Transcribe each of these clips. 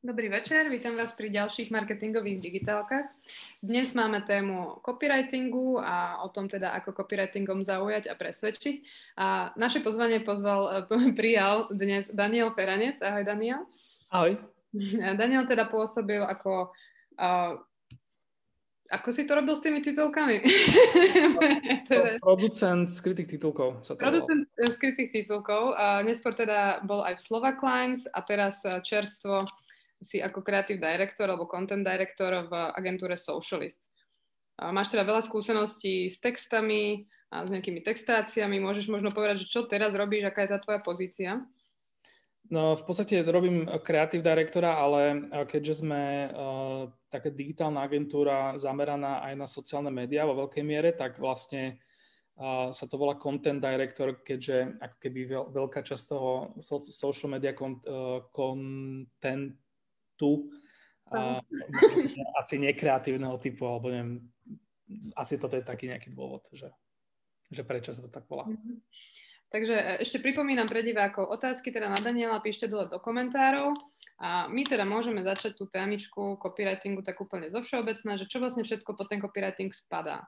Dobrý večer, vítam vás pri ďalších marketingových digitálkach. Dnes máme tému copywritingu a o tom teda, ako copywritingom zaujať a presvedčiť. A naše pozvanie pozval, prijal dnes Daniel Feranec. Ahoj Daniel. Ahoj. Daniel teda pôsobil ako uh, ako si to robil s tými titulkami? teda... Producent skrytých titulkov. Sa to Producent bolo. skrytých titulkov. Neskôr teda bol aj v Slovak Lines a teraz čerstvo si ako creative director alebo content director v agentúre Socialist. Máš teda veľa skúseností s textami a s nejakými textáciami. Môžeš možno povedať, že čo teraz robíš, aká je tá tvoja pozícia? No, v podstate robím kreatív direktora, ale keďže sme uh, taká digitálna agentúra zameraná aj na sociálne médiá vo veľkej miere, tak vlastne uh, sa to volá content director, keďže ako keby veľ, veľká časť toho social media content, uh, content tu a asi nekreatívneho typu, alebo neviem, asi toto je taký nejaký dôvod, že, že prečo sa to tak volá. Mm-hmm. Takže e, ešte pripomínam pre divákov otázky teda na Daniela, píšte dole do komentárov a my teda môžeme začať tú témičku copywritingu tak úplne zo všeobecná, že čo vlastne všetko pod ten copywriting spadá.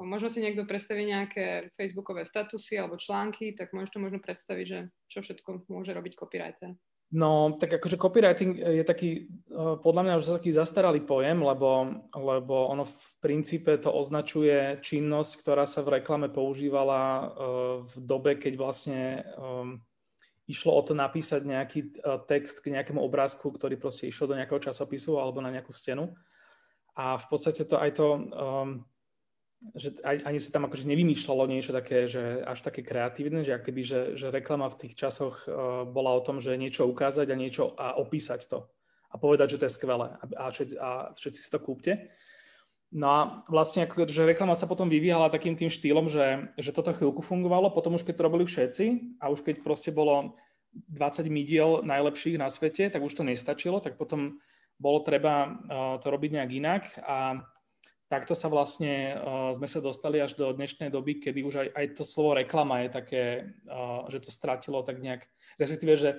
Možno si niekto predstaví nejaké facebookové statusy alebo články, tak môžeš to možno predstaviť, že čo všetko môže robiť copywriter. No, tak akože copywriting je taký, eh, podľa mňa už taký zastaralý pojem, lebo, lebo ono v princípe to označuje činnosť, ktorá sa v reklame používala eh, v dobe, keď vlastne išlo o to napísať nejaký text k nejakému obrázku, ktorý proste išiel do nejakého časopisu alebo na nejakú stenu. A v podstate to aj to že ani sa tam akože nevymýšľalo niečo také, že až také kreatívne, že akoby, že, že reklama v tých časoch uh, bola o tom, že niečo ukázať a niečo a opísať to a povedať, že to je skvelé a, a, všetci, a všetci si to kúpte. No a vlastne ako, že reklama sa potom vyvíjala takým tým štýlom, že, že toto chvíľku fungovalo, potom už keď to robili všetci a už keď proste bolo 20 midiel najlepších na svete, tak už to nestačilo, tak potom bolo treba uh, to robiť nejak inak a takto sa vlastne uh, sme sa dostali až do dnešnej doby, kedy už aj, aj to slovo reklama je také, uh, že to stratilo tak nejak, respektíve, že,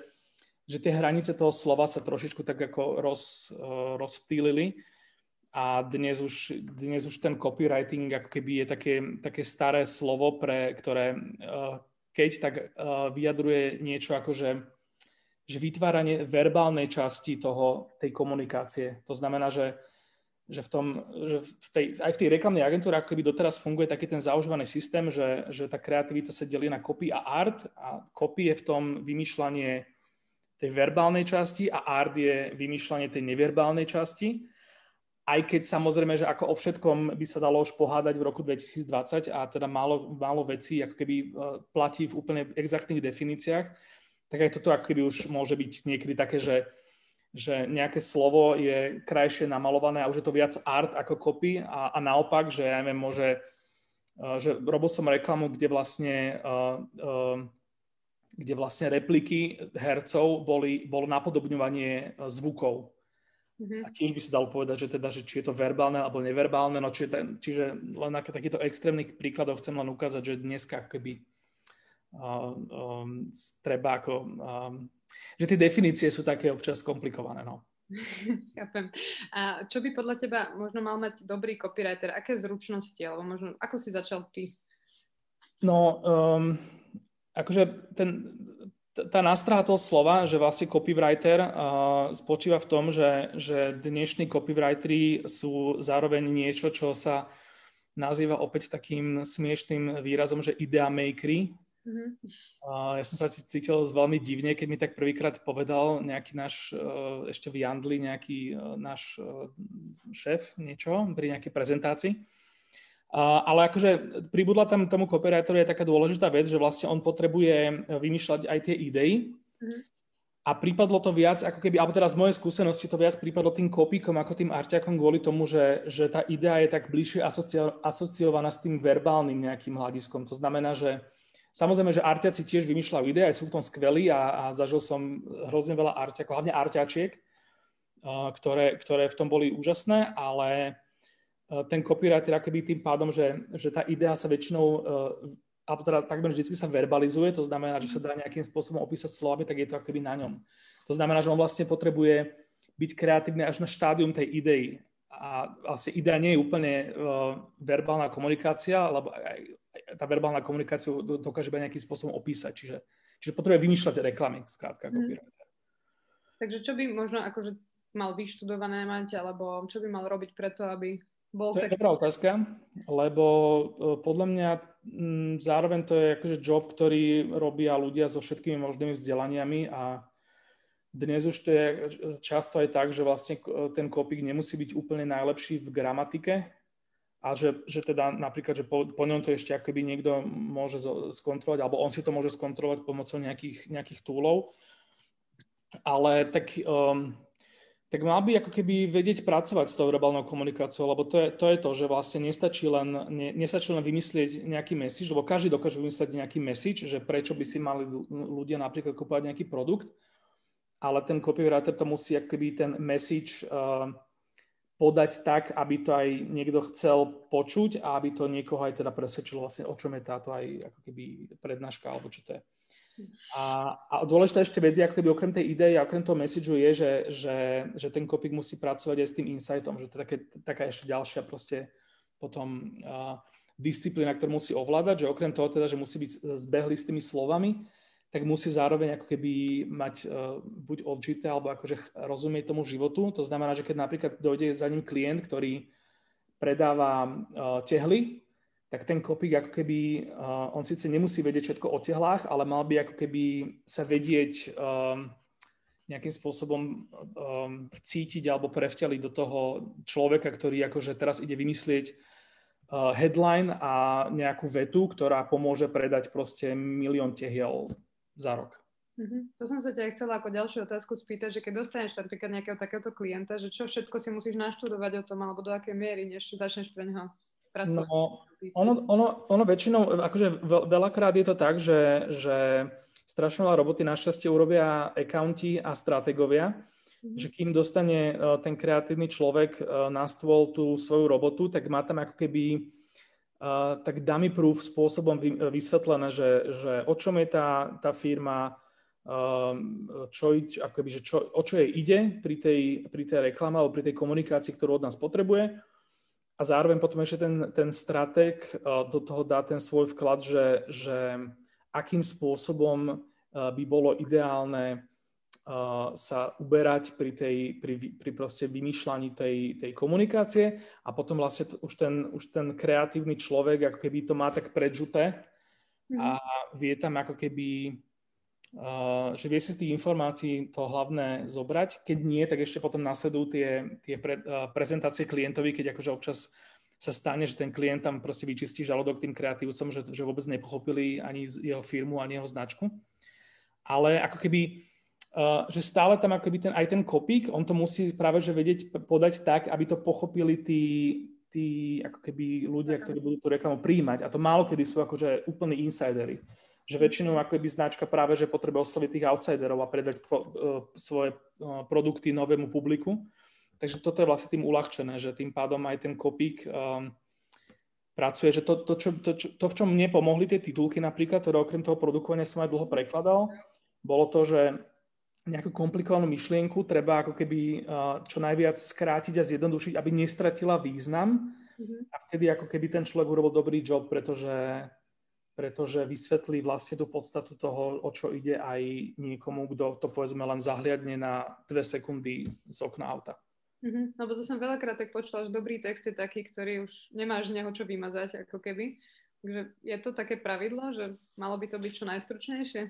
že tie hranice toho slova sa trošičku tak ako roz, uh, rozptýlili a dnes už, dnes už ten copywriting ako keby je také, také staré slovo, pre ktoré uh, keď tak uh, vyjadruje niečo ako, že, že vytváranie verbálnej časti toho, tej komunikácie. To znamená, že že, v tom, že v tej, aj v tej reklamnej agentúre ako keby doteraz funguje taký ten zaužívaný systém, že, že tá kreativita sa delí na copy a art a copy je v tom vymýšľanie tej verbálnej časti a art je vymýšľanie tej neverbálnej časti. Aj keď samozrejme, že ako o všetkom by sa dalo už pohádať v roku 2020 a teda málo, málo vecí ako keby e, platí v úplne exaktných definíciách, tak aj toto ako keby už môže byť niekedy také, že že nejaké slovo je krajšie namalované a už je to viac art ako copy a, a naopak, že ja neviem, môže, uh, že robil som reklamu, kde vlastne uh, uh, kde vlastne repliky hercov boli, bolo napodobňovanie zvukov. Mm-hmm. A tiež by sa dalo povedať, že teda, že či je to verbálne alebo neverbálne, no čiže, čiže len na takýchto extrémnych príkladoch chcem len ukázať, že dneska keby uh, um, treba ako um, že tie definície sú také občas komplikované. No. Chápem. A čo by podľa teba možno mal mať dobrý copywriter? Aké zručnosti? Alebo možno, ako si začal ty? No, um, akože ten, tá nástraha toho slova, že vlastne copywriter uh, spočíva v tom, že, že dnešní copywriteri sú zároveň niečo, čo sa nazýva opäť takým smiešným výrazom, že idea makery, Mm-hmm. ja som sa cítil veľmi divne, keď mi tak prvýkrát povedal nejaký náš, e, ešte v Jandli, nejaký e, náš e, šéf niečo pri nejakej prezentácii. Ale akože pribudla tam tomu copywriteru je taká dôležitá vec, že vlastne on potrebuje vymýšľať aj tie idei. Mm-hmm. A prípadlo to viac, ako keby, alebo teraz z mojej skúsenosti to viac prípadlo tým kopíkom ako tým arťakom kvôli tomu, že, že tá idea je tak bližšie asocio, asociovaná s tým verbálnym nejakým hľadiskom. To znamená, že Samozrejme, že arťaci tiež vymýšľajú ide, aj sú v tom skvelí a, a zažil som hrozne veľa arťakov, hlavne arťačiek, ktoré, ktoré v tom boli úžasné, ale ten copywriter akoby tým pádom, že, že tá idea sa väčšinou, alebo teda takmer vždy sa verbalizuje, to znamená, že sa dá nejakým spôsobom opísať slovami, tak je to akoby na ňom. To znamená, že on vlastne potrebuje byť kreatívny až na štádium tej idei. A vlastne idea nie je úplne uh, verbálna komunikácia, lebo aj tá verbálna komunikácia dokáže byť nejakým spôsobom opísať. Čiže, čiže potrebuje vymýšľať reklamy, skrátka, mm. Takže čo by možno akože mal vyštudované mať, alebo čo by mal robiť preto, aby bol... To je dobrá otázka, lebo uh, podľa mňa m, zároveň to je akože job, ktorý robia ľudia so všetkými možnými vzdelaniami a dnes už to je často aj tak, že vlastne ten kopík nemusí byť úplne najlepší v gramatike a že, že teda napríklad, že po, po ňom to ešte akoby niekto môže skontrolovať, alebo on si to môže skontrolovať pomocou nejakých, nejakých túlov. Ale tak, um, tak mal by ako keby vedieť pracovať s tou verbálnou komunikáciou, lebo to je, to je to, že vlastne nestačí len, ne, nestačí len vymyslieť nejaký message, lebo každý dokáže vymyslieť nejaký message, že prečo by si mali ľudia napríklad kúpať nejaký produkt, ale ten copywriter to musí akoby ten message uh, podať tak, aby to aj niekto chcel počuť a aby to niekoho aj teda presvedčilo vlastne, o čom je táto aj ako keby prednáška alebo čo to je. A, a dôležitá ešte vec, ako keby okrem tej idei a okrem toho messageu je, že, že, že ten kopik musí pracovať aj s tým insightom, že to je také, taká ešte ďalšia proste potom uh, disciplína, ktorú musí ovládať, že okrem toho teda, že musí byť zbehlý s tými slovami, tak musí zároveň ako keby mať uh, buď odžité, alebo akože rozumieť tomu životu. To znamená, že keď napríklad dojde za ním klient, ktorý predáva uh, tehly, tak ten kopík ako keby, uh, on síce nemusí vedieť všetko o tehlách, ale mal by ako keby sa vedieť um, nejakým spôsobom um, vcítiť alebo prevteliť do toho človeka, ktorý akože teraz ide vymyslieť headline a nejakú vetu, ktorá pomôže predať proste milión tehiel za rok. Mm-hmm. To som sa ťa chcela ako ďalšiu otázku spýtať, že keď dostaneš napríklad nejakého takéhoto klienta, že čo všetko si musíš naštudovať o tom, alebo do akej miery, než začneš pre neho pracovať? No, ono, ono, ono väčšinou, akože veľakrát je to tak, že, že strašne veľa roboty našťastie urobia accounti a strategovia, mm-hmm. že kým dostane uh, ten kreatívny človek uh, na stôl tú svoju robotu, tak má tam ako keby tak dummy proof spôsobom vy, vysvetlené, že, že o čom je tá, tá firma, uh, čo, akoby, že čo, o čo jej ide pri tej, pri tej reklame alebo pri tej komunikácii, ktorú od nás potrebuje. A zároveň potom ešte ten, ten strateg uh, do toho dá ten svoj vklad, že, že akým spôsobom uh, by bolo ideálne sa uberať pri, tej, pri, pri proste vymýšľaní tej, tej komunikácie a potom vlastne už, ten, už ten kreatívny človek ako keby to má tak predžuté a vie tam ako keby Uh, že vie si z tých informácií to hlavné zobrať. Keď nie, tak ešte potom následujú tie, tie pre, uh, prezentácie klientovi, keď akože občas sa stane, že ten klient tam proste vyčistí žalodok tým kreatívcom, že, že vôbec nepochopili ani jeho firmu, ani jeho značku. Ale ako keby že stále tam akoby ten, aj ten kopík, on to musí práve že vedieť podať tak, aby to pochopili tí, tí ako keby ľudia, ktorí budú tú reklamu príjmať. A to málo kedy sú akože úplní insidery. Že väčšinou ako keby značka práve, že potrebuje osloviť tých outsiderov a predať pro, uh, svoje uh, produkty novému publiku. Takže toto je vlastne tým uľahčené, že tým pádom aj ten kopík um, pracuje, že to, to, čo, to, čo, to, v čom mne pomohli tie titulky napríklad, ktoré okrem toho produkovania som aj dlho prekladal, bolo to, že nejakú komplikovanú myšlienku treba ako keby čo najviac skrátiť a zjednodušiť, aby nestratila význam. Mm-hmm. A vtedy ako keby ten človek urobil dobrý job, pretože, pretože vysvetlí vlastne tú podstatu toho, o čo ide aj niekomu, kto to povedzme len zahliadne na dve sekundy z okna auta. Mm-hmm. Lebo to som veľakrát tak počula, že dobrý text je taký, ktorý už nemáš z neho čo vymazať, ako keby. Takže je to také pravidlo, že malo by to byť čo najstručnejšie?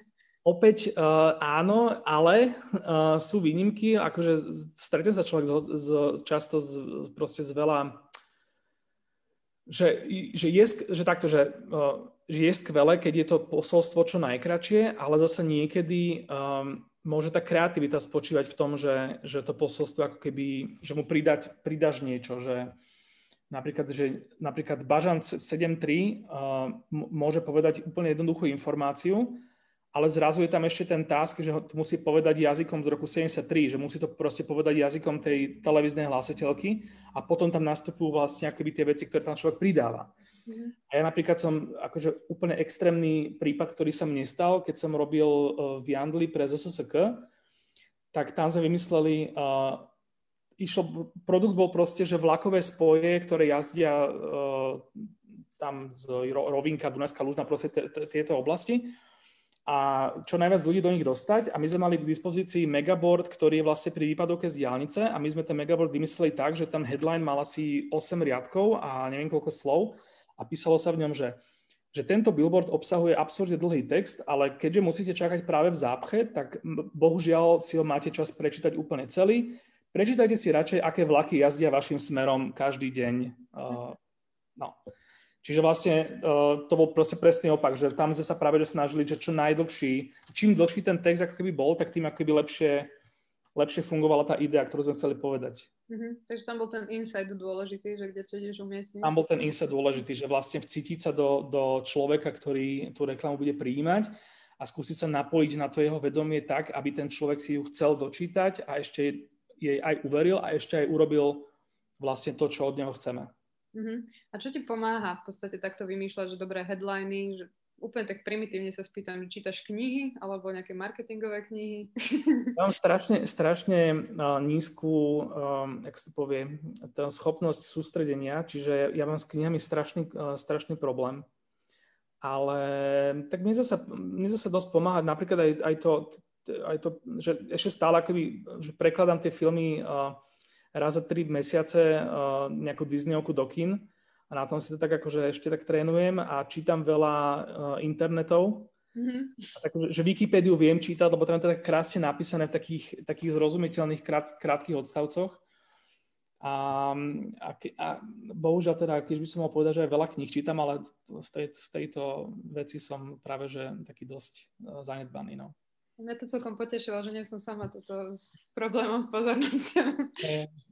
Opäť uh, áno, ale uh, sú výnimky, akože stretne sa človek z, z, často z, proste z veľa, že, že, je, že takto, že, uh, že je skvelé, keď je to posolstvo čo najkračšie, ale zase niekedy um, môže tá kreativita spočívať v tom, že, že to posolstvo ako keby, že mu pridať, pridaš niečo, že napríklad, že napríklad Bažant 7.3 uh, môže povedať úplne jednoduchú informáciu, ale zrazu je tam ešte ten task, že ho musí povedať jazykom z roku 73, že musí to proste povedať jazykom tej televíznej hlásateľky a potom tam nastupujú vlastne akoby tie veci, ktoré tam človek pridáva. Mm. A ja napríklad som akože úplne extrémny prípad, ktorý sa mne stal, keď som robil uh, v Jandli pre ZSSK, tak tam sme vymysleli uh, išlo, produkt bol proste, že vlakové spoje, ktoré jazdia uh, tam z Rovinka, Dunajská Lužna, proste tieto oblasti a čo najviac ľudí do nich dostať. A my sme mali k dispozícii megaboard, ktorý je vlastne pri výpadoke z diálnice a my sme ten megaboard vymysleli tak, že tam headline mal asi 8 riadkov a neviem koľko slov a písalo sa v ňom, že že tento billboard obsahuje absurdne dlhý text, ale keďže musíte čakať práve v zápche, tak bohužiaľ si ho máte čas prečítať úplne celý. Prečítajte si radšej, aké vlaky jazdia vašim smerom každý deň. Uh, no. Čiže vlastne uh, to bol proste presný opak, že tam sme sa práve že snažili, že čo najdlhší, čím dlhší ten text ako keby bol, tak tým ako keby lepšie, lepšie fungovala tá idea, ktorú sme chceli povedať. Mm-hmm. Takže tam bol ten insight dôležitý, že kde čo ideš umiestniť. Tam bol ten insight dôležitý, že vlastne vcítiť sa do, do človeka, ktorý tú reklamu bude prijímať a skúsiť sa napojiť na to jeho vedomie tak, aby ten človek si ju chcel dočítať a ešte jej aj uveril a ešte aj urobil vlastne to, čo od neho chceme. Uh-huh. A čo ti pomáha v podstate takto vymýšľať, že dobré headliny, že úplne tak primitívne sa spýtam, že čítaš knihy alebo nejaké marketingové knihy? Mám strašne, strašne nízku, jak sa povie, schopnosť sústredenia, čiže ja mám s knihami strašný, strašný problém. Ale tak mne zase, mne zase dosť pomáha napríklad aj, aj, to, aj to, že ešte stále akoby, že prekladám tie filmy uh, raz za tri mesiace uh, nejakú Disneyovku do kin a na tom si to tak akože ešte tak trénujem a čítam veľa uh, internetov. Mm-hmm. A tak, že Wikipédiu viem čítať, lebo tam je to tak krásne napísané v takých, takých zrozumiteľných krát, krátkých odstavcoch. A, a, a bohužiaľ teda, keď by som mal povedať, že aj veľa kníh čítam, ale v, tej, v tejto veci som práve že taký dosť uh, zanedbaný. No. Mňa to celkom potešilo, že nie som sama toto s problémom s pozornosťou.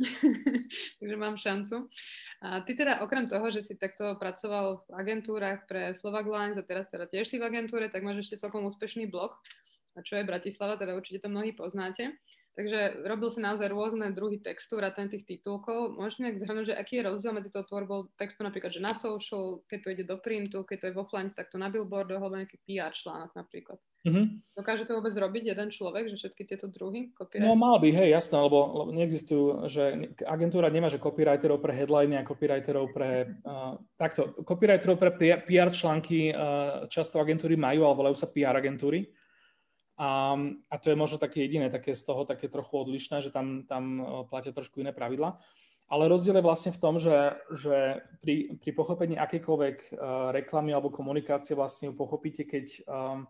Takže mám šancu. A ty teda okrem toho, že si takto pracoval v agentúrach pre Slovak Lines a teraz teda tiež si v agentúre, tak máš ešte celkom úspešný blog, a čo je Bratislava, teda určite to mnohí poznáte. Takže robil si naozaj rôzne druhy textu, vrátane tých titulkov. Môžeš nejak zhrnúť, že aký je rozdiel medzi tou tvorbou textu napríklad, že na social, keď to ide do printu, keď to je v offline, tak to na billboardoch, alebo nejaký PR článok napríklad. Mm-hmm. Dokáže to vôbec robiť jeden človek, že všetky tieto druhy No mal by, hej, jasné, lebo, lebo neexistujú, že agentúra nemá, že copywriterov pre headliny a copywriterov pre... Uh, takto, copywriterov pre PR články uh, často agentúry majú, ale volajú sa PR agentúry a, a to je možno také jediné, také z toho také trochu odlišné, že tam, tam e, platia trošku iné pravidla. Ale rozdiel je vlastne v tom, že, že pri, pri pochopení akejkoľvek uh, reklamy alebo komunikácie vlastne ju pochopíte, keď um,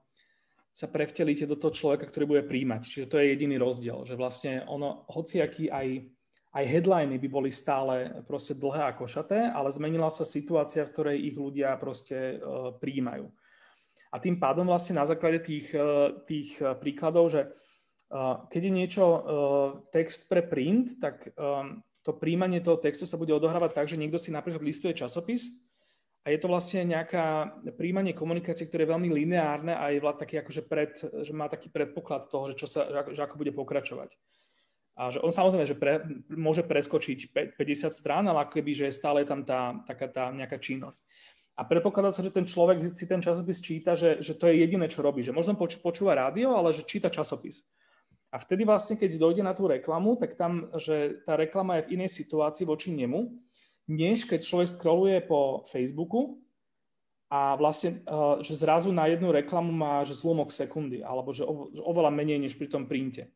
sa prevtelíte do toho človeka, ktorý bude príjmať. Čiže to je jediný rozdiel, že vlastne ono, hociaký aj, aj headliny by boli stále proste dlhé a košaté, ale zmenila sa situácia, v ktorej ich ľudia proste uh, príjmajú. A tým pádom vlastne na základe tých, eh, tých eh, príkladov, že eh, keď je niečo text pre print, tak to príjmanie toho textu sa bude odohrávať tak, že niekto si napríklad listuje časopis a je to vlastne nejaká príjmanie komunikácie, ktoré je veľmi lineárne a je taký akože pred, že má taký predpoklad toho, že, čo sa, že ako bude pokračovať. A že on samozrejme, že pre, môže preskočiť 50 strán, ale ako keby, že je stále tam tá, taká tá nejaká činnosť. A predpokladá sa, že ten človek si ten časopis číta, že, že to je jediné, čo robí. Že možno poč- počúva rádio, ale že číta časopis. A vtedy vlastne, keď dojde na tú reklamu, tak tam, že tá reklama je v inej situácii voči nemu, než keď človek scrolluje po Facebooku a vlastne, eh, že zrazu na jednu reklamu má že zlomok sekundy, alebo že, oveľa menej než pri tom printe.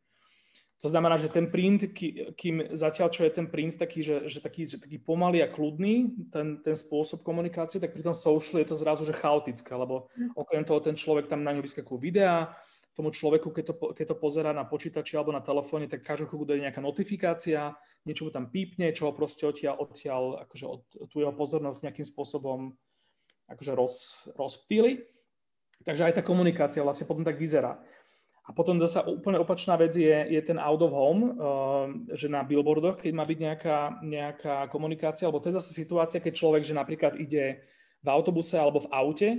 To znamená, že ten print, kým zatiaľ čo je ten print taký, že, že taký, že taký pomalý a kľudný, ten, ten spôsob komunikácie, tak pri tom social je to zrazu že chaotické, lebo hm. okrem toho ten človek tam na ňu vyskakujú videá, tomu človeku, keď to, keď to pozera na počítači alebo na telefóne, tak každú chvíľu dojde nejaká notifikácia, niečo mu tam pípne, čo ho proste odtiaľ, odtiaľ akože od, tú jeho pozornosť nejakým spôsobom akože roz, rozptýli. Takže aj tá komunikácia vlastne potom tak vyzerá. A potom zase úplne opačná vec je, je ten out of home, uh, že na billboardoch, keď má byť nejaká, nejaká komunikácia, alebo to je zase situácia, keď človek, že napríklad ide v autobuse alebo v aute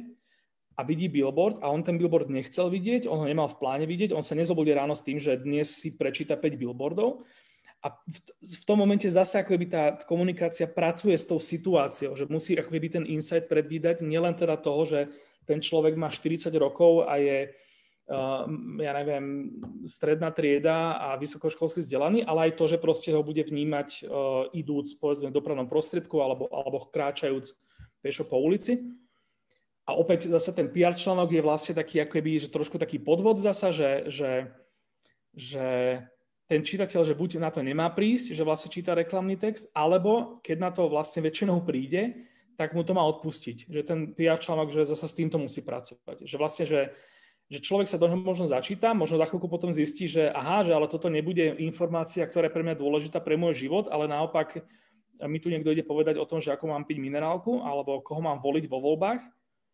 a vidí billboard a on ten billboard nechcel vidieť, on ho nemal v pláne vidieť, on sa nezobudí ráno s tým, že dnes si prečíta 5 billboardov. A v, v tom momente zase ako by tá komunikácia pracuje s tou situáciou, že musí ako by ten insight predvídať nielen teda toho, že ten človek má 40 rokov a je ja neviem, stredná trieda a vysokoškolský vzdelaný, ale aj to, že proste ho bude vnímať idúc, povedzme, v dopravnom prostriedku alebo, alebo kráčajúc pešo po ulici. A opäť zase ten PR článok je vlastne taký, ako keby, že trošku taký podvod zasa, že, že, že ten čitateľ, že buď na to nemá prísť, že vlastne číta reklamný text, alebo keď na to vlastne väčšinou príde, tak mu to má odpustiť. Že ten PR článok, že zase s týmto musí pracovať. Že vlastne, že, že človek sa do neho možno začíta, možno za chvíľku potom zistí, že aha, že ale toto nebude informácia, ktorá je pre mňa dôležitá pre môj život, ale naopak mi tu niekto ide povedať o tom, že ako mám piť minerálku, alebo koho mám voliť vo voľbách.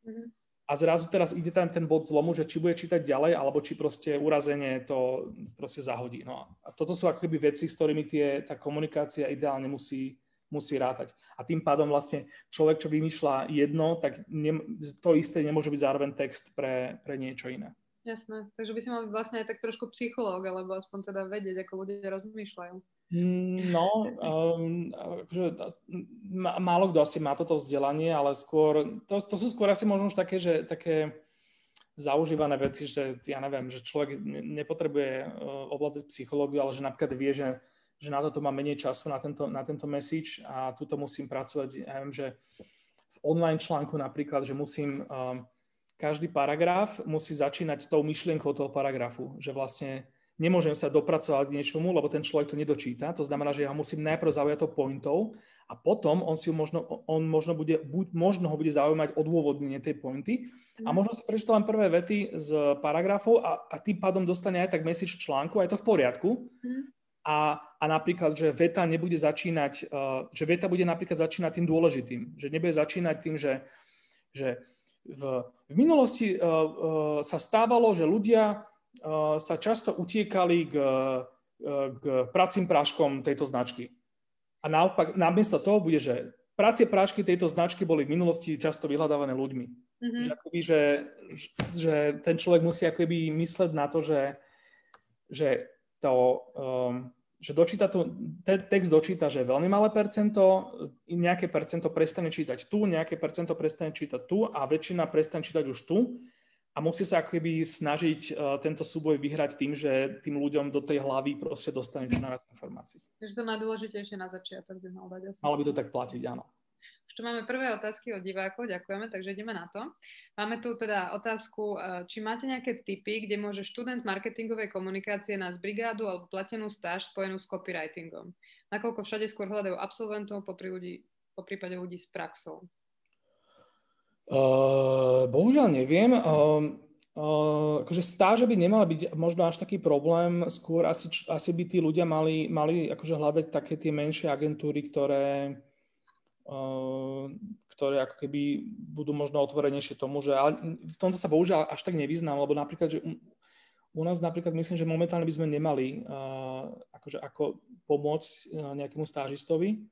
Mm-hmm a zrazu teraz ide tam ten bod zlomu, že či bude čítať ďalej, alebo či proste urazenie to proste zahodí. No a toto sú ako keby veci, s ktorými tie, tá komunikácia ideálne musí, musí rátať. A tým pádom vlastne človek, čo vymýšľa jedno, tak ne, to isté nemôže byť zároveň text pre, pre niečo iné. Jasné, takže by si mal vlastne aj tak trošku psychológ, alebo aspoň teda vedieť, ako ľudia rozmýšľajú. Mm, no, um, akože, málo kto asi má toto vzdelanie, ale skôr, to, to sú skôr asi možno už také, že také zaužívané veci, že ja neviem, že človek nepotrebuje uh, ovládať psychológiu, ale že napríklad vie, že, že na toto má menej času, na tento, na tento message a tuto musím pracovať, ja viem, že v online článku napríklad, že musím, um, každý paragraf musí začínať tou myšlienkou toho paragrafu, že vlastne nemôžem sa dopracovať k niečomu, lebo ten človek to nedočíta. To znamená, že ja ho musím najprv zaujať to pointov a potom on si možno, on možno, bude, buď, možno ho bude zaujímať odôvodnenie tej pointy a mhm. možno si prečíta len prvé vety z paragrafov a, a tým pádom dostane aj tak message článku, aj to v poriadku. A, a napríklad, že veta nebude začínať, uh, že veta bude napríklad začínať tým dôležitým, že nebude začínať tým, že, že v, v minulosti uh, uh, sa stávalo, že ľudia Eh, sa často utiekali k, eh, k pracím práškom tejto značky. A naopak, namiesto toho bude, že pracie prášky tejto značky boli v minulosti často vyhľadávané ľuďmi. Mm-hmm. Že, akoby, že, že ten človek musí akoby mysleť na to, že, že, to, um, že dočíta to, ten text dočíta, že veľmi malé percento, nejaké percento prestane čítať tu, nejaké percento prestane čítať tu a väčšina prestane čítať už tu a musí sa ako keby snažiť uh, tento súboj vyhrať tým, že tým ľuďom do tej hlavy proste dostane čo najviac informácií. Takže to najdôležitejšie na začiatok by mal dať asi. Malo by to tak platiť, áno. Už tu máme prvé otázky od divákov, ďakujeme, takže ideme na to. Máme tu teda otázku, eh, či máte nejaké tipy, kde môže študent marketingovej komunikácie nájsť brigádu alebo platenú stáž spojenú s copywritingom. Nakoľko všade skôr hľadajú absolventov, popri, ľudí, po prípade ľudí s praxou. Uh, bohužiaľ neviem. Uh, uh, akože stáže by nemala byť možno až taký problém, skôr asi, asi by tí ľudia mali, mali akože hľadať také tie menšie agentúry, ktoré, ktoré ako keby budú možno otvorenejšie tomu, že ale v tomto sa bohužiaľ až tak nevyznám, lebo napríklad, že u nás napríklad myslím, že momentálne by sme nemali uh, akože ako pomôcť uh, nejakému stážistovi,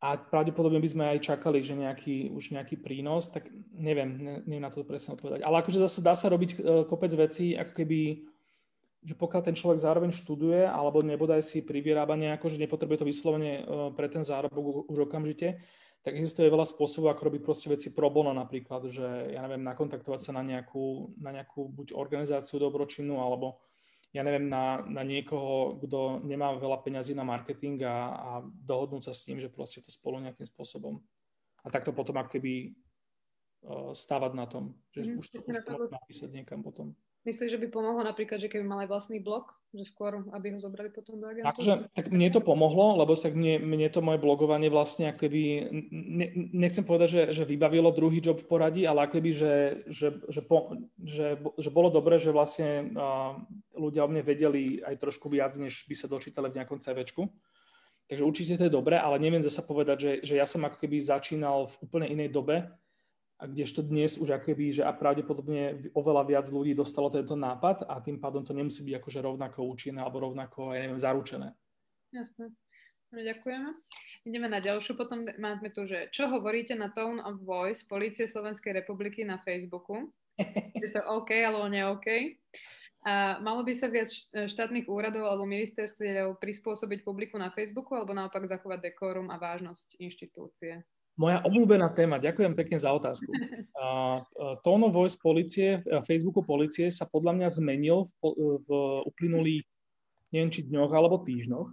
a pravdepodobne by sme aj čakali, že nejaký, už nejaký prínos, tak neviem, ne, neviem na to presne odpovedať. Ale akože zase dá sa robiť e, kopec vecí, ako keby, že pokiaľ ten človek zároveň študuje, alebo nebodaj si privyrába nejako, že nepotrebuje to vyslovene e, pre ten zárobok už okamžite, tak existuje veľa spôsobov, ako robiť proste veci pro bono napríklad, že ja neviem, nakontaktovať sa na nejakú, na nejakú buď organizáciu dobročinnú, alebo ja neviem, na, na niekoho, kto nemá veľa peňazí na marketing a, a dohodnúť sa s ním, že proste to spolu nejakým spôsobom. A takto potom ako keby uh, stávať na tom, že mm, už to, už to napísať niekam potom. Myslíš, že by pomohlo napríklad, že keby mal aj vlastný blog, že skôr, aby ho zobrali potom do agentúry? Akože, tak mne to pomohlo, lebo tak mne, mne to moje blogovanie vlastne akoby, ne, nechcem povedať, že, že vybavilo druhý job v poradí, ale akoby, že, že, že, po, že, že bolo dobré, že vlastne uh, ľudia o mne vedeli aj trošku viac, než by sa dočítali v nejakom CVčku. Takže určite to je dobré, ale neviem zase povedať, že, že ja som ako keby začínal v úplne inej dobe, a kdežto dnes už akoby, že a pravdepodobne oveľa viac ľudí dostalo tento nápad a tým pádom to nemusí byť akože rovnako účinné alebo rovnako, ja neviem, zaručené. Jasné. No, ďakujeme. Ideme na ďalšiu. Potom máme tu, že čo hovoríte na Tone of Voice Polície Slovenskej republiky na Facebooku? Je to OK alebo nie OK? A malo by sa viac štátnych úradov alebo ministerstiev prispôsobiť publiku na Facebooku alebo naopak zachovať dekorum a vážnosť inštitúcie? Moja obľúbená téma, ďakujem pekne za otázku. Tone of voice policie, Facebooku policie sa podľa mňa zmenil v, v uplynulých, neviem či dňoch alebo týždňoch.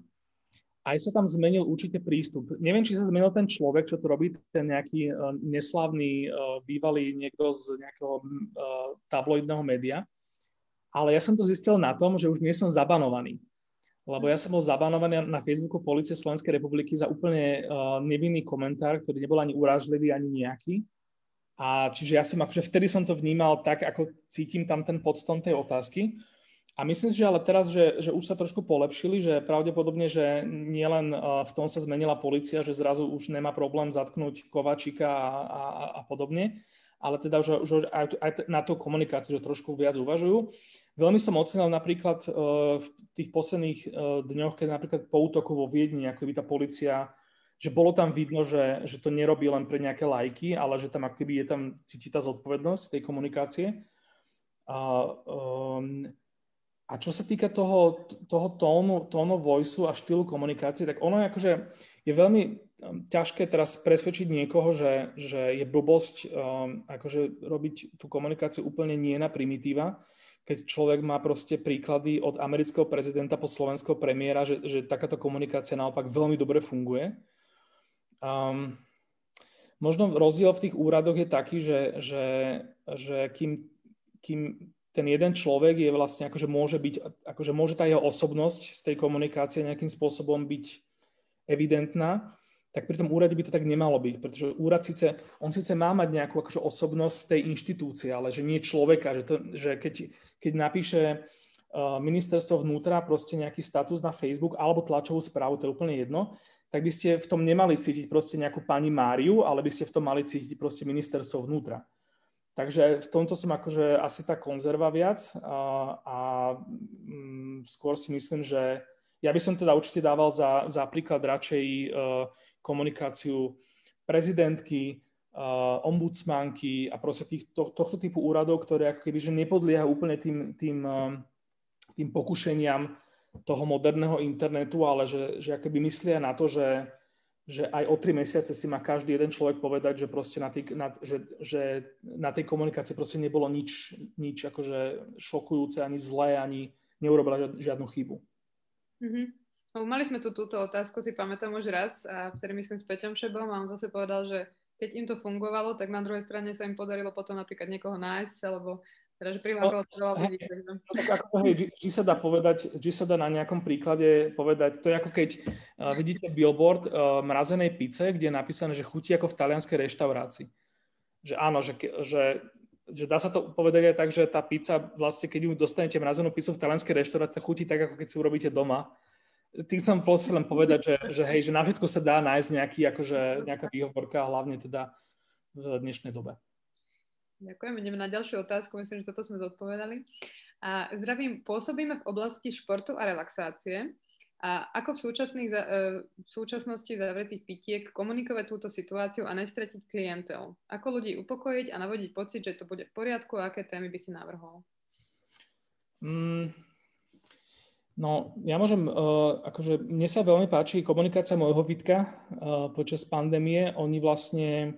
Aj sa tam zmenil určite prístup. Neviem, či sa zmenil ten človek, čo to robí, ten nejaký uh, neslavný, uh, bývalý niekto z nejakého uh, tabloidného média. Ale ja som to zistil na tom, že už nie som zabanovaný lebo ja som bol zabanovaný na Facebooku Policie Slovenskej republiky za úplne uh, nevinný komentár, ktorý nebol ani urážlivý, ani nejaký. A čiže ja som akože vtedy som to vnímal tak, ako cítim tam ten podston tej otázky. A myslím si, že ale teraz, že, že už sa trošku polepšili, že pravdepodobne, že nielen uh, v tom sa zmenila policia, že zrazu už nemá problém zatknúť Kovačika a, a, a podobne, ale teda že, že aj, aj na tú komunikáciu, trošku viac uvažujú. Veľmi som ocenil napríklad uh, v tých posledných uh, dňoch, keď napríklad po útoku vo Viedni, ako by tá policia, že bolo tam vidno, že, že to nerobí len pre nejaké lajky, ale že tam ako keby je tam cíti tá zodpovednosť tej komunikácie. A, um, a čo sa týka toho, toho tónu, tónu voice a štýlu komunikácie, tak ono je akože je veľmi ťažké teraz presvedčiť niekoho, že, že je blbosť um, akože robiť tú komunikáciu úplne nie na primitíva, keď človek má proste príklady od amerického prezidenta po slovenského premiéra, že, že takáto komunikácia naopak veľmi dobre funguje. Um, možno rozdiel v tých úradoch je taký, že, že, že kým, kým ten jeden človek je vlastne akože môže byť, akože môže tá jeho osobnosť z tej komunikácie nejakým spôsobom byť evidentná, tak pri tom úrade by to tak nemalo byť, pretože úrad síce, on síce má mať nejakú akože osobnosť tej inštitúcie, ale že nie človeka, že, to, že keď, keď napíše uh, ministerstvo vnútra proste nejaký status na Facebook alebo tlačovú správu, to je úplne jedno, tak by ste v tom nemali cítiť proste nejakú pani Máriu, ale by ste v tom mali cítiť proste ministerstvo vnútra. Takže v tomto som akože asi tá konzerva viac a, a mm, skôr si myslím, že ja by som teda určite dával za, za príklad radšej uh, komunikáciu prezidentky, ombudsmanky a proste tých, to, tohto typu úradov, ktoré ako keby že nepodliehajú úplne tým, tým, tým pokušeniam toho moderného internetu, ale že, že akoby myslia na to, že, že aj o tri mesiace si má každý jeden človek povedať, že proste na, tej, na, že, že na tej komunikácii proste nebolo nič, nič akože šokujúce, ani zlé, ani neurobila žiadnu chybu. Mm-hmm. No, mali sme tu túto otázku, si pamätám už raz, a vtedy myslím s Peťom Šebom a on zase povedal, že keď im to fungovalo, tak na druhej strane sa im podarilo potom napríklad niekoho nájsť, alebo teda, že prilákalo no, veľa ľudí. No, tak ako, hej, či sa dá povedať, či sa dá na nejakom príklade povedať, to je ako keď uh, vidíte billboard uh, mrazenej pice, kde je napísané, že chutí ako v talianskej reštaurácii. Že áno, že, že, že dá sa to povedať aj tak, že tá pizza, vlastne keď ju dostanete mrazenú pizzu v talianskej reštaurácii, chutí tak, ako keď si urobíte doma tým som proste len povedať, že, že hej, že na všetko sa dá nájsť nejaký, akože, nejaká výhovorka, hlavne teda v dnešnej dobe. Ďakujem, ideme na ďalšiu otázku, myslím, že toto sme zodpovedali. A zdravím, pôsobíme v oblasti športu a relaxácie. A ako v, súčasných, e, v súčasnosti zavretých pitiek komunikovať túto situáciu a nestratiť klientel? Ako ľudí upokojiť a navodiť pocit, že to bude v poriadku a aké témy by si navrhol? Mm, No, ja môžem, uh, akože mne sa veľmi páči komunikácia môjho Vitka uh, počas pandémie. Oni vlastne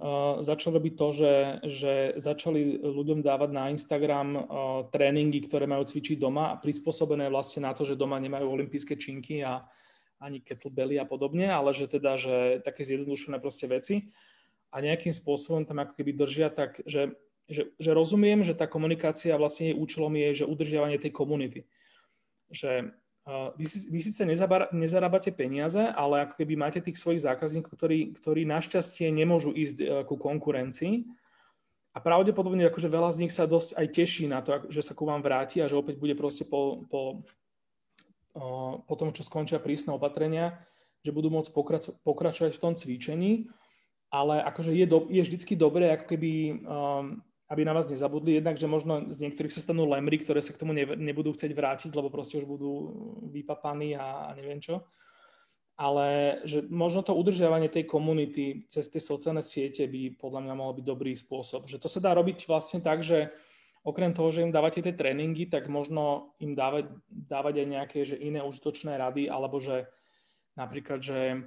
uh, začali robiť to, že, že začali ľuďom dávať na Instagram uh, tréningy, ktoré majú cvičiť doma a prispôsobené vlastne na to, že doma nemajú olympijské činky a ani kettlebelly a podobne, ale že teda, že také zjednodušené proste veci a nejakým spôsobom tam ako keby držia tak, že, že, že rozumiem, že tá komunikácia vlastne jej účelom je, že udržiavanie tej komunity že vy, vy síce nezarábate peniaze, ale ako keby máte tých svojich zákazníkov, ktorí, ktorí našťastie nemôžu ísť e, ku konkurencii. A pravdepodobne akože veľa z nich sa dosť aj teší na to, že sa ku vám vráti a že opäť bude proste po, po, po tom, čo skončia prísne opatrenia, že budú môcť pokračovať v tom cvičení, ale akože je, do, je vždycky dobré ako keby um, aby na vás nezabudli. Jednak, že možno z niektorých sa stanú lemry, ktoré sa k tomu ne, nebudú chcieť vrátiť, lebo proste už budú vypapaní a, a neviem čo. Ale že možno to udržiavanie tej komunity cez tie sociálne siete by podľa mňa mohol byť dobrý spôsob. Že to sa dá robiť vlastne tak, že okrem toho, že im dávate tie tréningy, tak možno im dávať, dávať aj nejaké že iné užitočné rady, alebo že napríklad, že